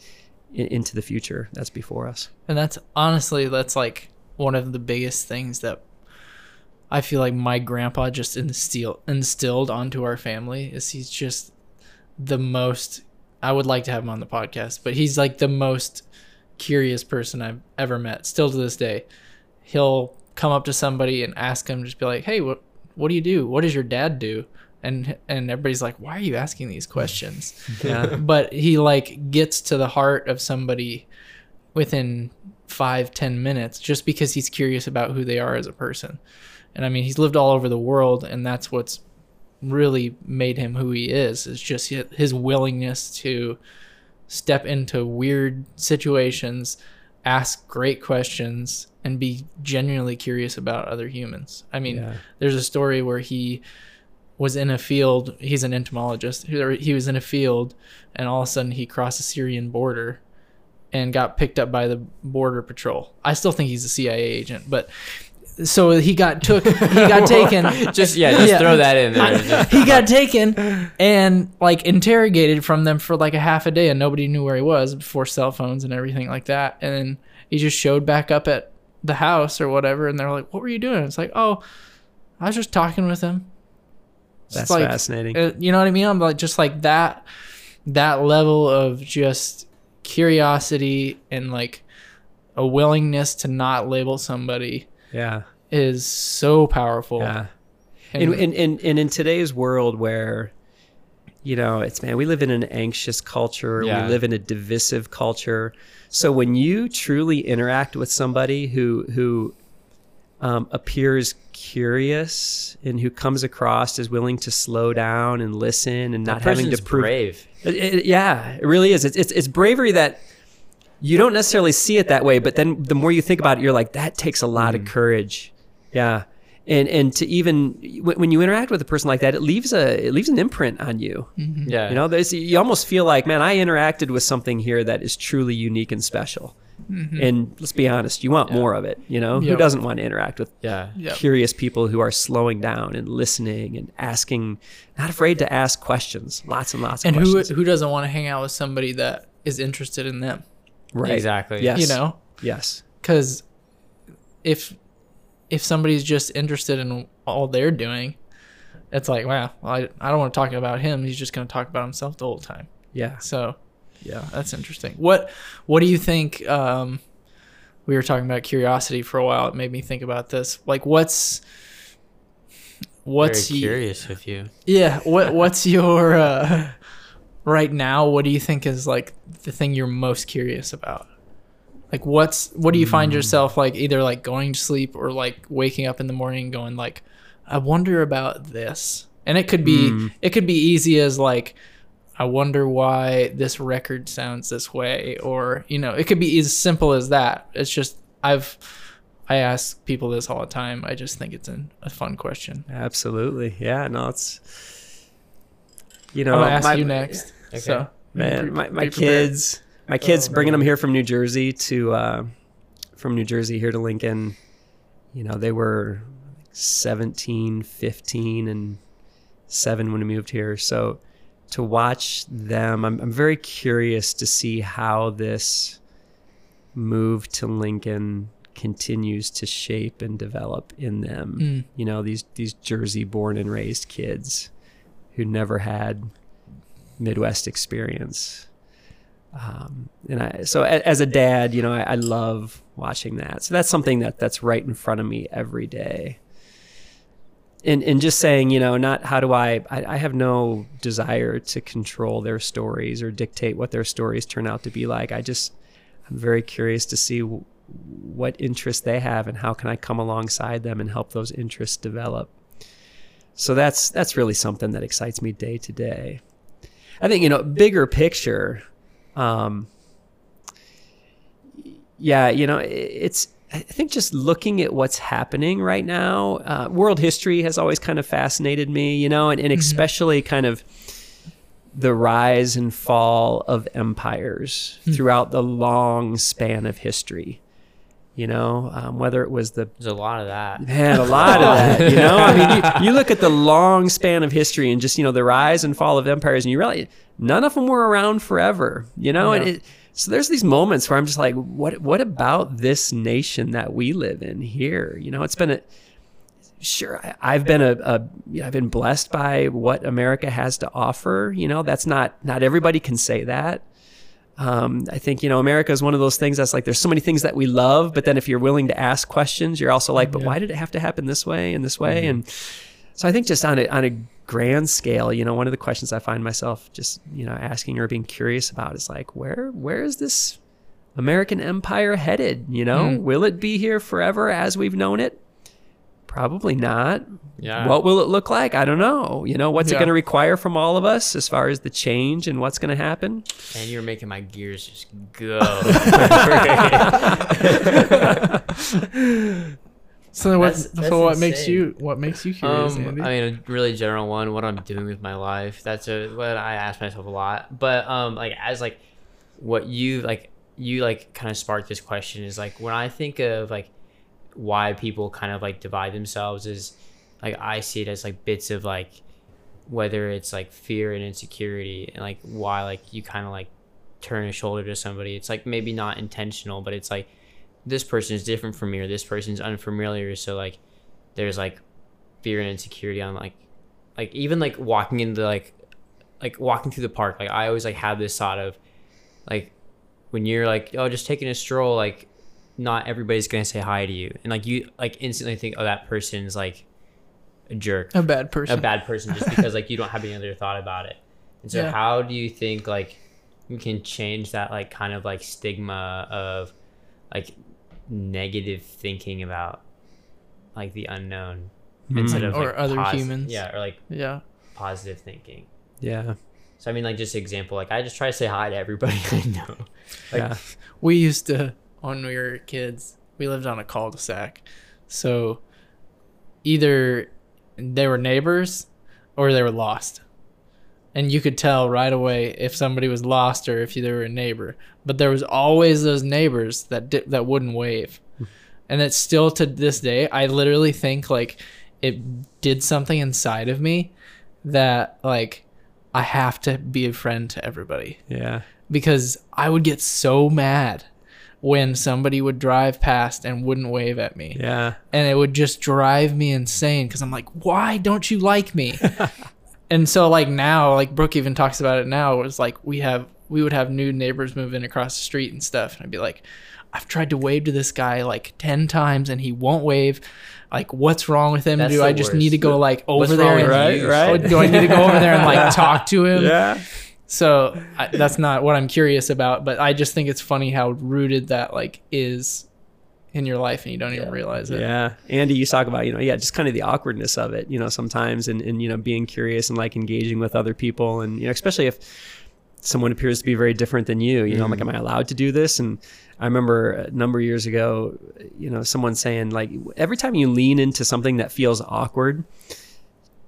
in, into the future that's before us. And that's honestly that's like one of the biggest things that I feel like my grandpa just instill, instilled onto our family is he's just the most I would like to have him on the podcast, but he's like the most curious person I've ever met. Still to this day. He'll come up to somebody and ask him just be like, "Hey, what what do you do? What does your dad do?" And and everybody's like, "Why are you asking these questions?" Yeah. but he like gets to the heart of somebody within five ten minutes just because he's curious about who they are as a person and i mean he's lived all over the world and that's what's really made him who he is is just his willingness to step into weird situations ask great questions and be genuinely curious about other humans i mean Yeah. there's a story where he was in a field. He's an entomologist. He he was in a field, and all of a sudden he crossed the Syrian border, and got picked up by the border patrol. I still think he's a CIA agent, but so he got took. He got taken. Just yeah, just Yeah. throw that in there. He got taken and like interrogated from them for like a half a day, and nobody knew where he was before cell phones and everything like that. And then he just showed back up at the house or whatever, and they're like, "What were you doing?" It's like, "Oh, I was just talking with him." It's That's like- fascinating. uh, you know what I mean? I'm like just like that that level of just curiosity and like a willingness to not label somebody yeah. is so powerful. Yeah. And, And, and, in today's world where, you know, it's, man, we live in an anxious culture. Yeah. We live in a divisive culture. So when you truly interact with somebody who, who, um, appears curious and who comes across as willing to slow down and listen and not having to prove brave. It- it- yeah, it really is. It's, it's it's bravery that you don't necessarily see it that way, but then the more you think about it, you're like, that takes a lot of mm. courage. Yeah, and and to even when when you interact with a person like that, it leaves a it leaves an imprint on you. Mm-hmm. Yeah, You know, there's you almost feel like, man, I interacted with something here that is truly unique and special. Mm-hmm. And let's be honest, you want more of it. You know, who doesn't want to interact with yeah, Yep. curious people who are slowing down and listening and asking, not afraid to ask questions, lots and lots of and who who doesn't want to hang out with somebody that is interested in them? Right? exactly. Yes. You know, Yes. because if if somebody's just interested in all they're doing, it's like, wow, well, I I don't want to talk about him. He's just going to talk about himself the whole time. Yeah. So, yeah, that's interesting. What What do you think? Um, we were talking about curiosity for a while. It made me think about this. Like, what's what's Very y- curious with you. yeah what What's your uh, right now? What do you think is like the thing you're most curious about? Like, what's what do you find hmm. yourself like either like going to sleep or like waking up in the morning going like, I wonder about this, and it could be hmm. it could be easy as like. I wonder why this record sounds this way, or you know, it could be as simple as that. It's just I've I ask people this all the time. I just think it's an, a fun question. Absolutely. Yeah. No, it's, you know, I'm gonna ask my, you next. Okay. So man, my, my prepared. kids, my kids Oh, bringing man. them here from New Jersey to, uh, from New Jersey here to Lincoln, you know, they were 17, 15 and seven when we moved here. So to watch them, I'm, I'm very curious to see how this move to Lincoln continues to shape and develop in them. Mm. You know, these these Jersey born and raised kids who never had Midwest experience. Um, and I, so a- as a dad, you know, I, I love watching that. So that's something that that's right in front of me every day. And, and just saying, you know, not how do I, I, I have no desire to control their stories or dictate what their stories turn out to be like. I just, I'm very curious to see w- what interests they have and how can I come alongside them and help those interests develop. So that's that's really something that excites me day to day. I think you know, bigger picture. Um, yeah, you know, it's. I think just looking at what's happening right now, uh, world history has always kind of fascinated me, you know, and, and especially kind of the rise and fall of empires throughout the long span of history. You know, um, whether it was the There's a lot of that. Man, a lot of that. You know, I mean, you, you look at the long span of history and just you know the rise and fall of empires, and you realize none of them were around forever. You know, and it, so there's these moments where I'm just like, what what about this nation that we live in here? You know, it's been a sure I, I've been a, a you know, I've been blessed by what America has to offer. You know, that's not not everybody can say that. Um, I think you know America is one of those things that's like there's so many things that we love, but then if you're willing to ask questions, you're also like, but why did it have to happen this way and this way? And so I think just on a on a grand scale, you know, one of the questions I find myself just you know asking or being curious about is like, where where is this American empire headed? You know, Mm. will it be here forever as we've known it? Probably not. Yeah. What will it look like? I don't know. You know, what's it going to require from all of us as far as the change and what's going to happen? and you're making my gears just go. So what? That's- that's so what makes you? What makes you curious, um, Andy? I mean, a really general one. What I'm doing with my life. That's a what I ask myself a lot. But um, like as like what you like you like kind of sparked this question is like when I think of like why people kind of like divide themselves is like I see it as like bits of like whether it's like fear and insecurity and like why like you kind of like turn a shoulder to somebody. It's like maybe not intentional, but it's like this person is different from me or this person's unfamiliar. So like there's like fear and insecurity on like like even like walking into like like walking through the park. Like I always like have this thought of like when you're like oh just taking a stroll like not everybody's gonna say hi to you and like you like instantly think oh that person's like a jerk a bad person, a bad person just because like you don't have any other thought about it. And so Yeah. how do you think like we can change that like kind of like stigma of like negative thinking about like the unknown hmm. instead of Or like, other posi- humans. Yeah, or like yeah. positive thinking. Yeah. So I mean like just example, like I just try to say hi to everybody I know. Like, yeah. We used to when we were kids. We lived on a cul-de-sac, so either they were neighbors or they were lost, and you could tell right away if somebody was lost or if they were a neighbor. But there was always those neighbors that di- that wouldn't wave, and it's still to this day. I literally think like it did something inside of me that like I have to be a friend to everybody Yeah. because I would get so mad when somebody would drive past and wouldn't wave at me. Yeah. And it would just drive me insane because I'm like, why don't you like me? and so like now, like Brooke even talks about it now. It was like we have we would have new neighbors move in across the street and stuff. And I'd be like, I've tried to wave to this guy like ten times and he won't wave. Like, what's wrong with him? That's Do I just need to go like over What's there wrong and Right, right. Oh, do I need to go over there and like talk to him? Yeah. So I, that's not what I'm curious about, but I just think it's funny how rooted that like is in your life and you don't even realize it. Yeah. Andy, you talk about, you know, yeah, just kind of the awkwardness of it, you know, sometimes and, and, you know, being curious and like engaging with other people. And, you know, especially if someone appears to be very different than you, you know, I'm like, mm-hmm. am I allowed to do this? And I remember a number of years ago, you know, someone saying like, every time you lean into something that feels awkward,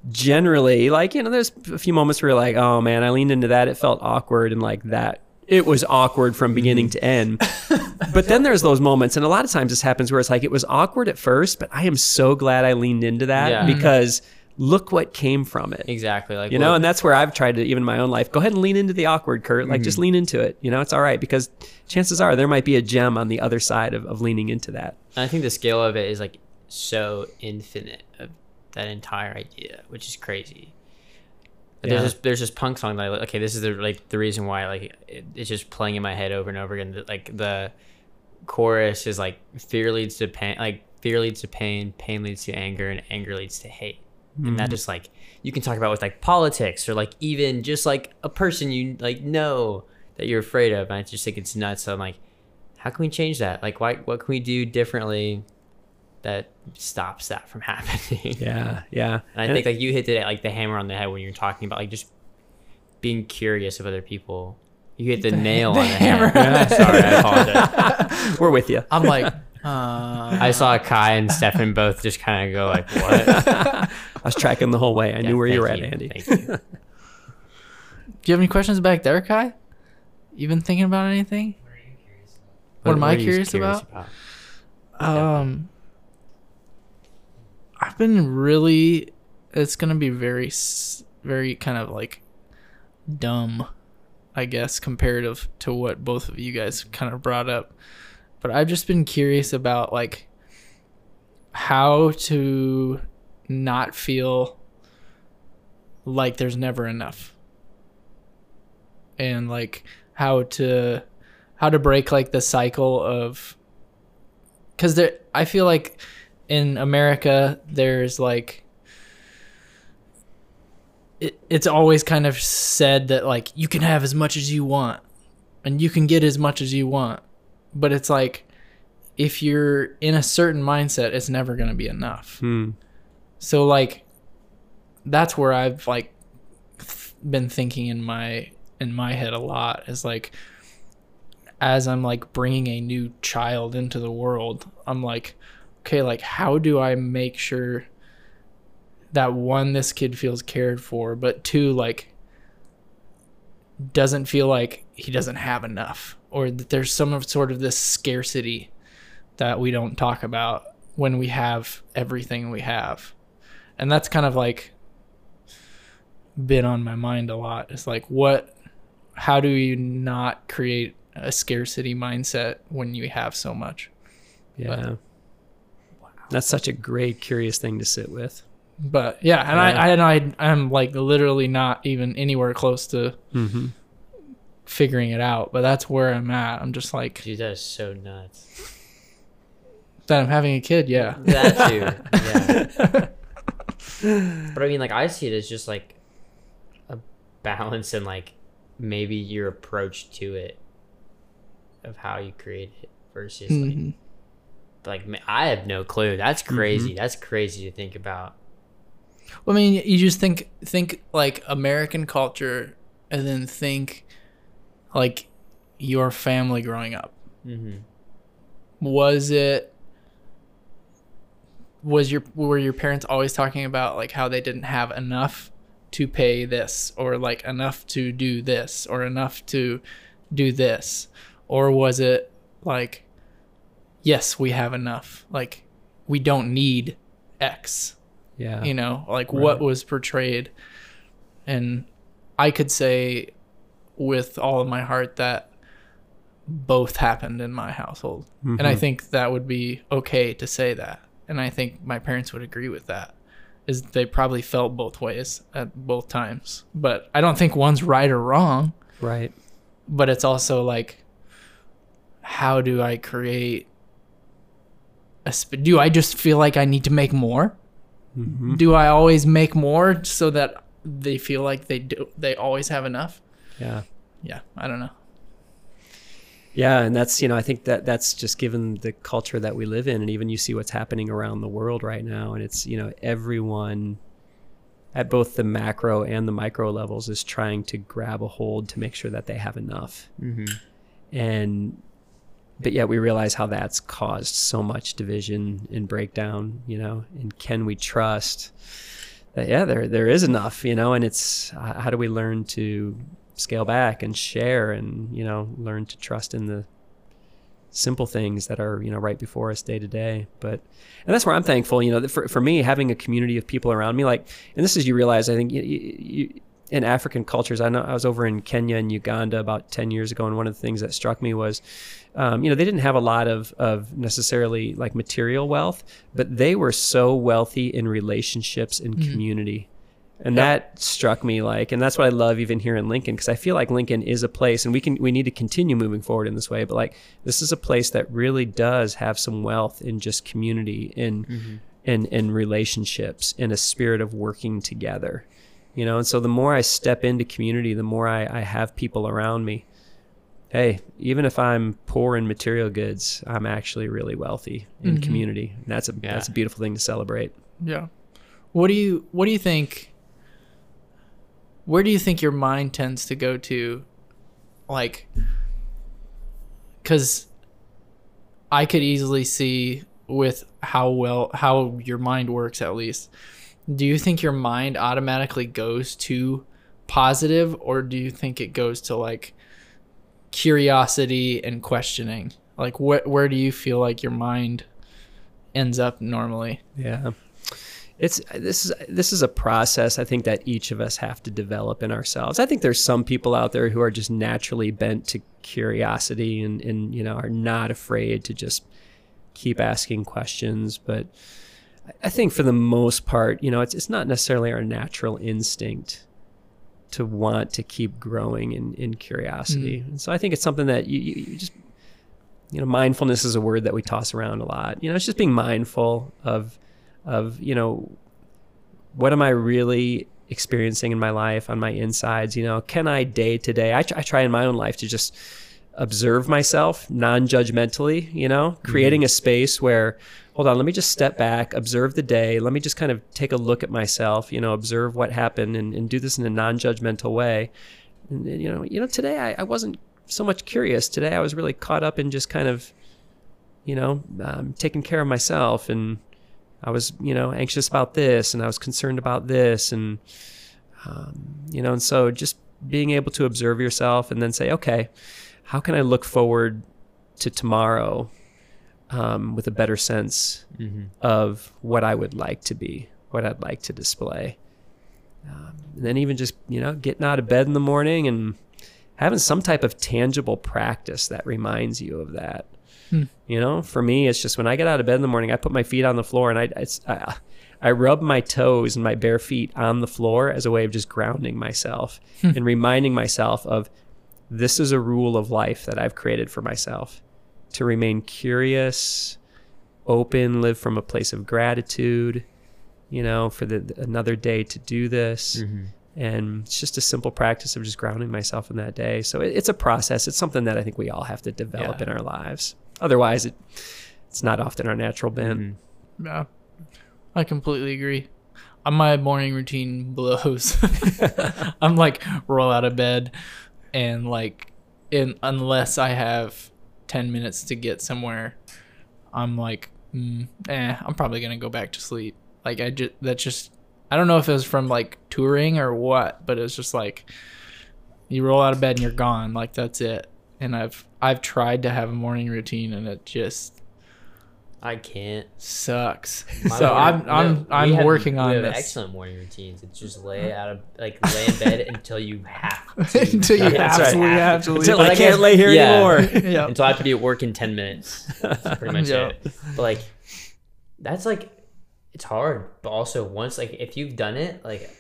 generally like, you know, there's a few moments where you're like, oh man, I leaned into that. It felt awkward. And like that, it was awkward from beginning to end. but then there's those moments, and a lot of times this happens where it's like it was awkward at first, but I am so glad I leaned into that Yeah. because look what came from it. exactly like You know, and that's where I've tried to, even in my own life, go ahead and lean into the awkward, Curt. Like, mm-hmm. just lean into it. You know, it's all right because chances are there might be a gem on the other side of, of leaning into that. And I think the scale of it is like so infinite of that entire idea, which is crazy. Yeah. There's this there's this punk song that I, like, okay, this is the like the reason why like it, it's just playing in my head over and over again. That, Like the chorus is like fear leads to pain, like fear leads to pain, pain leads to anger, and anger leads to hate. And that mm-hmm. just like you can talk about with like politics or like even just like a person you like know that you're afraid of. And I just think it's nuts. So I'm like, how can we change that? Like, why? What can we do differently that stops that from happening? Yeah, yeah. And I think like you hit it like the hammer on the head when you're talking about like just being curious of other people. You hit the, nail the on the hammer. head. Sorry, I apologize. we're with you. I'm like, uh, I saw Kai and Stefan both just kind of go like, "What?" I was tracking the whole way. I Yeah, knew where you were at, Andy. Thank you. do you have any questions back there, Kai? You been thinking about anything? What are you curious about? what am I are you curious about? Um, I've been really. It's gonna be very, very kind of like dumb, I guess, comparative to what both of you guys kind of brought up. But I've just been curious about like how to not feel like there's never enough, and like how to how to break like the cycle of because there i feel like in america there's like it, it's always kind of said that like you can have as much as you want and you can get as much as you want but it's like if you're in a certain mindset it's never going to be enough Hmm. so like that's where I've like th- been thinking in my in my head a lot is like as I'm like bringing a new child into the world, I'm like okay, like how do I make sure that one this kid feels cared for, but two like doesn't feel like he doesn't have enough or that there's some sort of this scarcity that we don't talk about when we have everything we have and that's kind of like been on my mind a lot it's like what how do you not create a scarcity mindset when you have so much Yeah. That's such a great, curious thing to sit with. but yeah and I, I and I I'm like literally not even anywhere close to Mm-hmm. figuring it out but that's where I'm at I'm just like Dude, that is so nuts. that I'm having a kid yeah That too. Yeah. but I mean, like, I see it as just like a balance and like maybe your approach to it of how you create it versus like, Mhm. Like I have no clue. That's crazy. That's crazy to think about. Well, I mean, you just think think like American culture, and then think like your family growing up. Mm-hmm. Was it? Was your were your parents always talking about like how they didn't have enough to pay this, or like enough to do this, or enough to do this, or was it like, yes, we have enough, like we don't need X. Yeah. you know like what was portrayed. And i could say with all of my heart that both happened in my household. And i Mhm. think that would be okay to say that. And i think my parents would agree with that is they probably felt both ways at both times. But i don't think one's right or wrong. Right. but it's also like how do i create do i just feel like i need to make more Mm-hmm. do I always make more so that they feel like they do they always have enough? Yeah. Yeah, I don't know. Yeah, and that's you know I think that that's just given the culture that we live in, and even you see what's happening around the world right now, and it's you know everyone at both the macro and the micro levels is trying to grab a hold to make sure that they have enough, Mm-hmm. and but yet we realize how that's caused so much division and breakdown, you know, and can we trust that yeah there there is enough, you know, and it's how do we learn to scale back and share and you know learn to trust in the simple things that are you know right before us day to day. But and that's where i'm thankful you know for, for me having a community of people around me like and this is you realize i think you, you, in african cultures i know i was over in kenya and uganda about 10 years ago and one of the things that struck me was um, you know they didn't have a lot of of necessarily like material wealth but they were so wealthy in relationships and community. And that struck me like and that's what i love even here in lincoln because i feel like lincoln is a place and we can we need to continue moving forward in this way but like this is a place that really does have some wealth in just community in in in relationships in a spirit of working together. You know and so the more i step into community the more i, I have people around me hey even if i'm poor in material goods i'm actually really wealthy in mm-hmm. community and that's a Yeah. that's a beautiful thing to celebrate Yeah. What do you What do you think? Where do you think your mind tends to go to? Like, because I could easily see with how well how your mind works at least. Do you think your mind automatically goes to positive, or do you think it goes to like curiosity and questioning? Like, wh- where do you feel like your mind ends up normally? Yeah. It's this is this is a process I think that each of us have to develop in ourselves. I think there's some people out there who are just naturally bent to curiosity and and you know are not afraid to just keep asking questions, but I think for the most part, you know, it's it's not necessarily our natural instinct to want to keep growing in in curiosity. Mm-hmm. And so I think it's something that you, you, you just you know mindfulness is a word that we toss around a lot. You know it's just being mindful of of you know what am i really experiencing in my life on my insides? You know can i day to day? I I try in my own life to just observe myself non-judgmentally you know mm-hmm. creating a space where hold on let me just step back observe the day. Let me just kind of take a look at myself you know observe what happened and, and do this in a non-judgmental way. And, and, you know you know today I, I wasn't so much curious. Today i was really caught up in just kind of you know um, taking care of myself. And i was you know anxious about this and i was concerned about this. And um, you know and so just being able to observe yourself and then say okay how can i look forward to tomorrow um, with a better sense of what i would like to be what i'd like to display. Um, and then even just you know getting out of bed in the morning and having some type of tangible practice that reminds you of that. You know, for me, it's just when I get out of bed in the morning, I put my feet on the floor and I, it's, I, I rub my toes and my bare feet on the floor as a way of just grounding myself and reminding myself of this is a rule of life that I've created for myself to remain curious, open, live from a place of gratitude, you know, for the another day to do this. And it's just a simple practice of just grounding myself in that day. So it, it's a process. It's something that i think we all have to develop Yeah. in our lives. Otherwise it it's not often our natural bent. Yeah, I completely agree. Uh, My morning routine blows. I'm like roll out of bed, and like, in unless I have ten minutes to get somewhere, I'm like, mm, eh, I'm probably gonna go back to sleep. Like I just that's just I don't know if it was from like touring or what, but it was just like you roll out of bed and you're gone. Like that's it. And I've I've tried to have a morning routine and it just I can't. sucks. My so I'm I'm no, I'm have- working we on have this Excellent morning routines. It's just lay out of like lay in bed until you have to. until you Yeah, that's right. absolutely have to. Until But I I can't lay here yeah. anymore. yeah. until I have to be at work in ten minutes. That's pretty much Yeah. it. But like, that's like, it's hard. But also, once like if you've done it, like,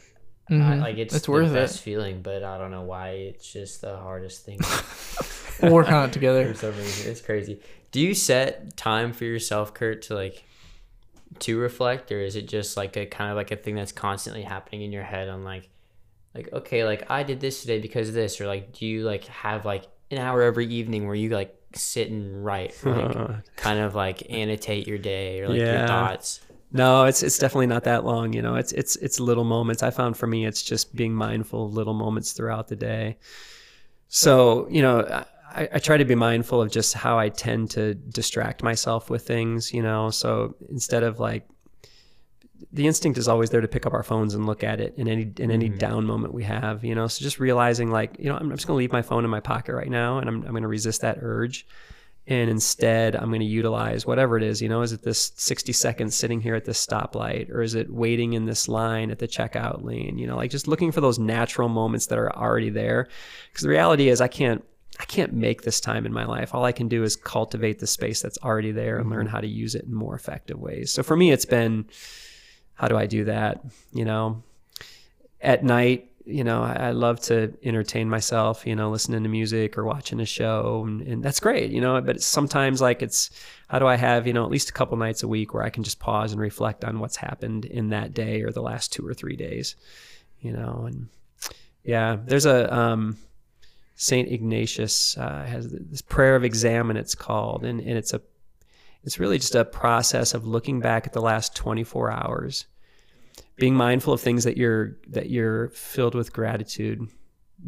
I, Mhm. like it's, It's the worth best it. feeling. But I don't know why it's just the hardest thing We'll work on it together. for some reason. It's crazy. Do you set time for yourself, Curt, to like to reflect, or is it just like a kind of like a thing that's constantly happening in your head on like, like okay, like I did this today because of this, or like do you like have like an hour every evening where you like sit and write, like Uh, kind of like annotate your day or like your thoughts? no it's it's definitely not that long you know it's it's it's little moments. I found for me it's just being mindful of little moments throughout the day. So you know I, I try to be mindful of just how i tend to distract myself with things you know so instead of like the instinct is always there to pick up our phones and look at it in any in any mm-hmm. down moment we have you know so just realizing like you know i'm, I'm just going to leave my phone in my pocket right now and i'm, I'm going to resist that urge and instead I'm going to utilize whatever it is. You know, is it this 60 seconds sitting here at this stoplight, or is it waiting in this line at the checkout lane? You know, like just looking for those natural moments that are already there. Because the reality is, I can't. I can't make this time in my life. All I can do is cultivate the space that's already there and learn how to use it in more effective ways. So for me, it's been how do I do that? You know, at night, you know, I, I love to entertain myself, you know, listening to music or watching a show and, and that's great, you know, but it's sometimes like it's, how do I have, you know, at least a couple nights a week where I can just pause and reflect on what's happened in that day or the last two or three days, you know, and yeah, there's a, um, Saint Ignatius uh, has this prayer of examine. It's called, and, and it's a it's really just a process of looking back at the last 24 hours, being mindful of things that you're that you're filled with gratitude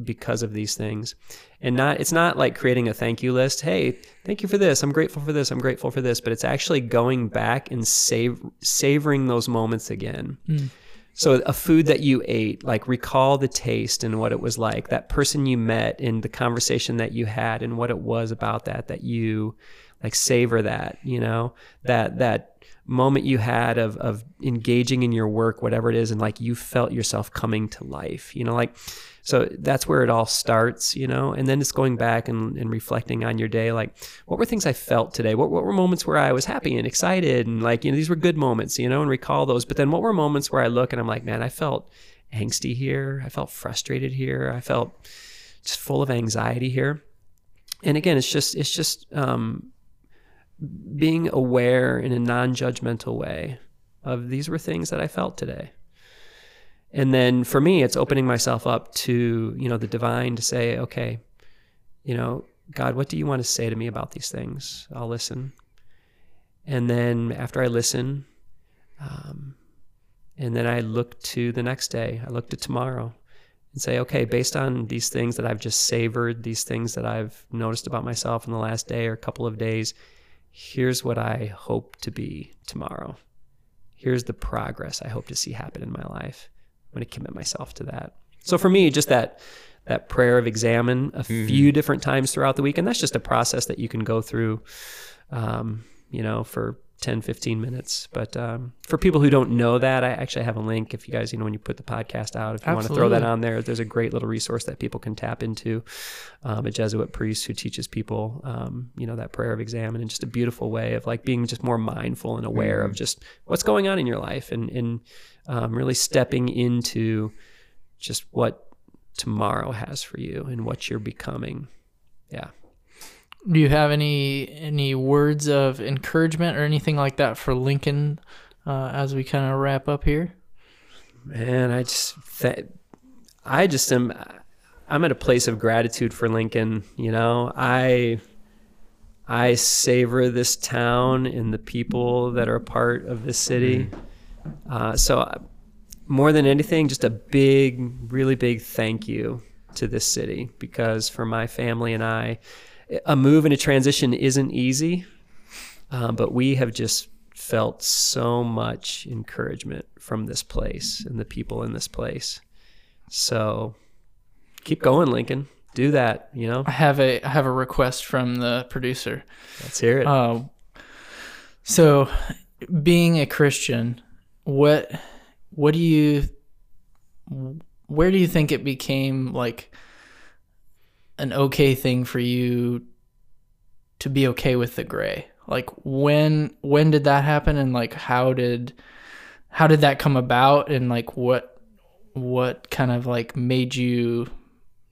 because of these things, and not it's not like creating a thank you list. Hey, thank you for this. I'm grateful for this. I'm grateful for this. But it's actually going back and save savoring those moments again. Mm so a food that you ate, like recall the taste and what it was like. That person you met and the conversation that you had and what it was about that that you like savor that, you know, that that moment you had of of engaging in your work, whatever it is, and like you felt yourself coming to life. You know, like so that's where it all starts, you know, and then it's going back and, and reflecting on your day. Like, what were things I felt today? What, what were moments where I was happy and excited? And like, you know, these were good moments, you know, and recall those. But then what were moments where I look and I'm like, man, I felt angsty here. I felt frustrated here. I felt just full of anxiety here. And again, it's just, it's just, um, being aware in a non-judgmental way of these were things that I felt today. And then for me, it's opening myself up to, you know, the divine to say, okay, you know, God, what do you want to say to me about these things? I'll listen. And then after I listen, um, and then I look to the next day, I look to tomorrow and say, okay, based on these things that I've just savored, these things that I've noticed about myself in the last day or couple of days, here's what I hope to be tomorrow. Here's the progress I hope to see happen in my life. I'm going to commit myself to that. So for me, just that that prayer of examine a mm-hmm. few different times throughout the week, and that's just a process that you can go through, um, you know, for 10, 15 minutes. But um, for people who don't know that, I actually have a link. If you guys, you know, when you put the podcast out, if you Absolutely. want to throw that on there, there's a great little resource that people can tap into. Um, a Jesuit priest who teaches people, um, you know, that prayer of examine and just a beautiful way of like being just more mindful and aware mm-hmm. of just what's going on in your life and, and um, really stepping into just what tomorrow has for you and what you're becoming. Yeah. Do you have any any words of encouragement or anything like that for Lincoln uh, as we kind of wrap up here? Man, I just th- I just am I'm at a place of gratitude for Lincoln. You know, I I savor this town and the people that are a part of this city. Uh, so, uh, more than anything, just a big, really big thank you to this city because for my family and I, a move and a transition isn't easy, uh, but we have just felt so much encouragement from this place and the people in this place. So keep going, Lincoln. Do that. You know. I have a I have a request from the producer. Let's hear it. Uh, so, being a Christian, what what do you where do you think it became like an okay thing for you to be okay with the gray? Like when when did that happen and like how did how did that come about and like what what kind of like made you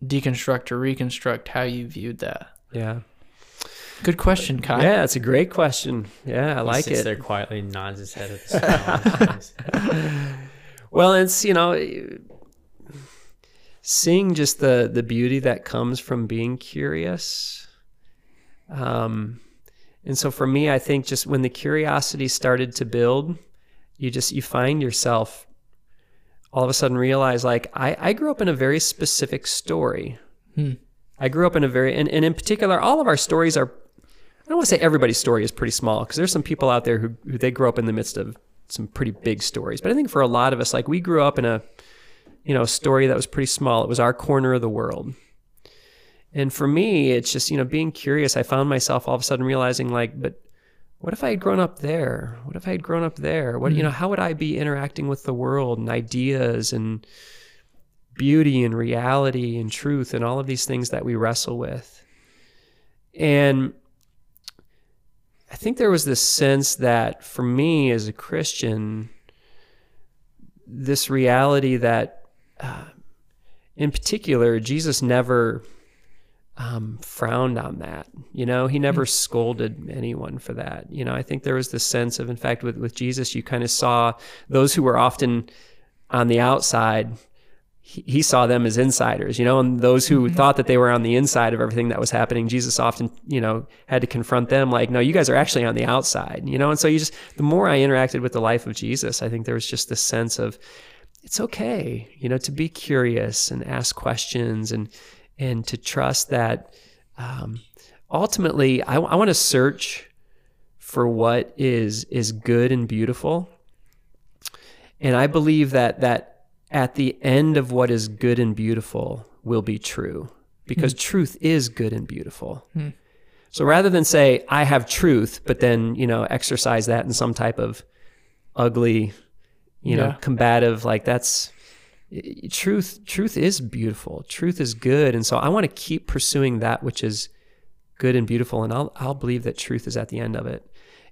deconstruct or reconstruct how you viewed that? Yeah. Good question, Kai. Yeah, it's a great question. Yeah, I he like it. There quietly nods his head. well, it's you know, seeing just the the beauty that comes from being curious. Um, and so for me, I think just when the curiosity started to build, you just you find yourself all of a sudden realize like I, I grew up in a very specific story. Hmm. I grew up in a very and, and in particular, all of our stories are I don't want to say everybody's story is pretty small because there's some people out there who, who they grew up in the midst of some pretty big stories. But I think for a lot of us, like we grew up in a, you know, story that was pretty small. It was our corner of the world. And for me, it's just, you know, being curious. I found myself all of a sudden realizing, like, but what if I had grown up there? What if I had grown up there? What, you mm-hmm. know, how would I be interacting with the world and ideas and beauty and reality and truth and all of these things that we wrestle with? And I think there was this sense that for me as a Christian, this reality that, uh, in particular, Jesus never um, frowned on that. You know, he never scolded anyone for that. You know, I think there was this sense of, in fact, with, with Jesus, you kind of saw those who were often on the outside. He, saw them as insiders, you know, and those who thought that they were on the inside of everything that was happening, Jesus often, you know, had to confront them like, no, you guys are actually on the outside, you know? And so you just, the more I interacted with the life of Jesus, I think there was just this sense of, it's okay, you know, to be curious and ask questions and and to trust that um, ultimately I, I want to search for what is is good and beautiful, and I believe that that at the end of what is good and beautiful will be true because hmm. truth is good and beautiful. Hmm. So rather than say I have truth, but then you know exercise that in some type of ugly you know Yeah. combative like that's truth truth is beautiful. Truth is good. And so i want to keep pursuing that which is good and beautiful and i'll i'll believe that truth is at the end of it.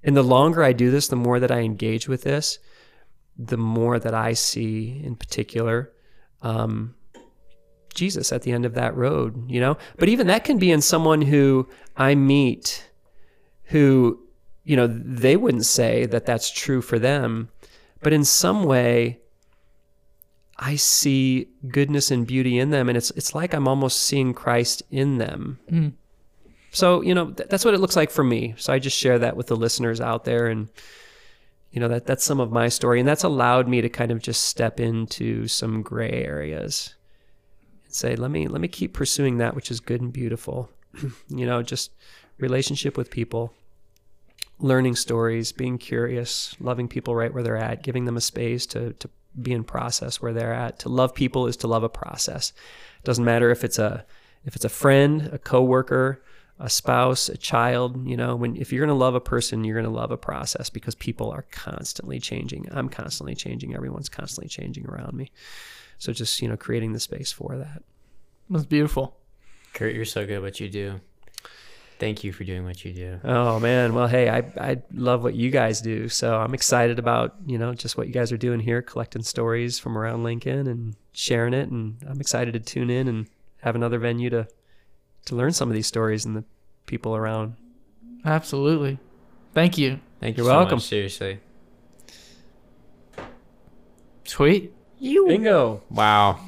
And the longer i do this the more that i engage with this the more that i see in particular um jesus at the end of that road you know but even that can be in someone who i meet who you know they wouldn't say that that's true for them but in some way I see goodness and beauty in them and it's it's like I'm almost seeing Christ in them. Mm. So, you know, th- that's what it looks like for me. So I just share that with the listeners out there and you know, that that's some of my story and that's allowed me to kind of just step into some gray areas and say, let me let me keep pursuing that which is good and beautiful. you know, just relationship with people learning stories, being curious, loving people right where they're at, giving them a space to to be in process where they're at. To love people is to love a process. Doesn't matter if it's a if it's a friend, a coworker, a spouse, a child, you know, when if you're going to love a person, you're going to love a process because people are constantly changing. I'm constantly changing, everyone's constantly changing around me. So just, you know, creating the space for that. That's beautiful. Curt, you're so good at what you do. Thank you for doing what you do. Oh man, well hey, I I love what you guys do. So I'm excited about, you know, just what you guys are doing here, collecting stories from around Lincoln and sharing it and I'm excited to tune in and have another venue to to learn some of these stories and the people around. Absolutely. Thank you. Thank you You're so welcome. much, seriously. Sweet. You. Bingo. Wow.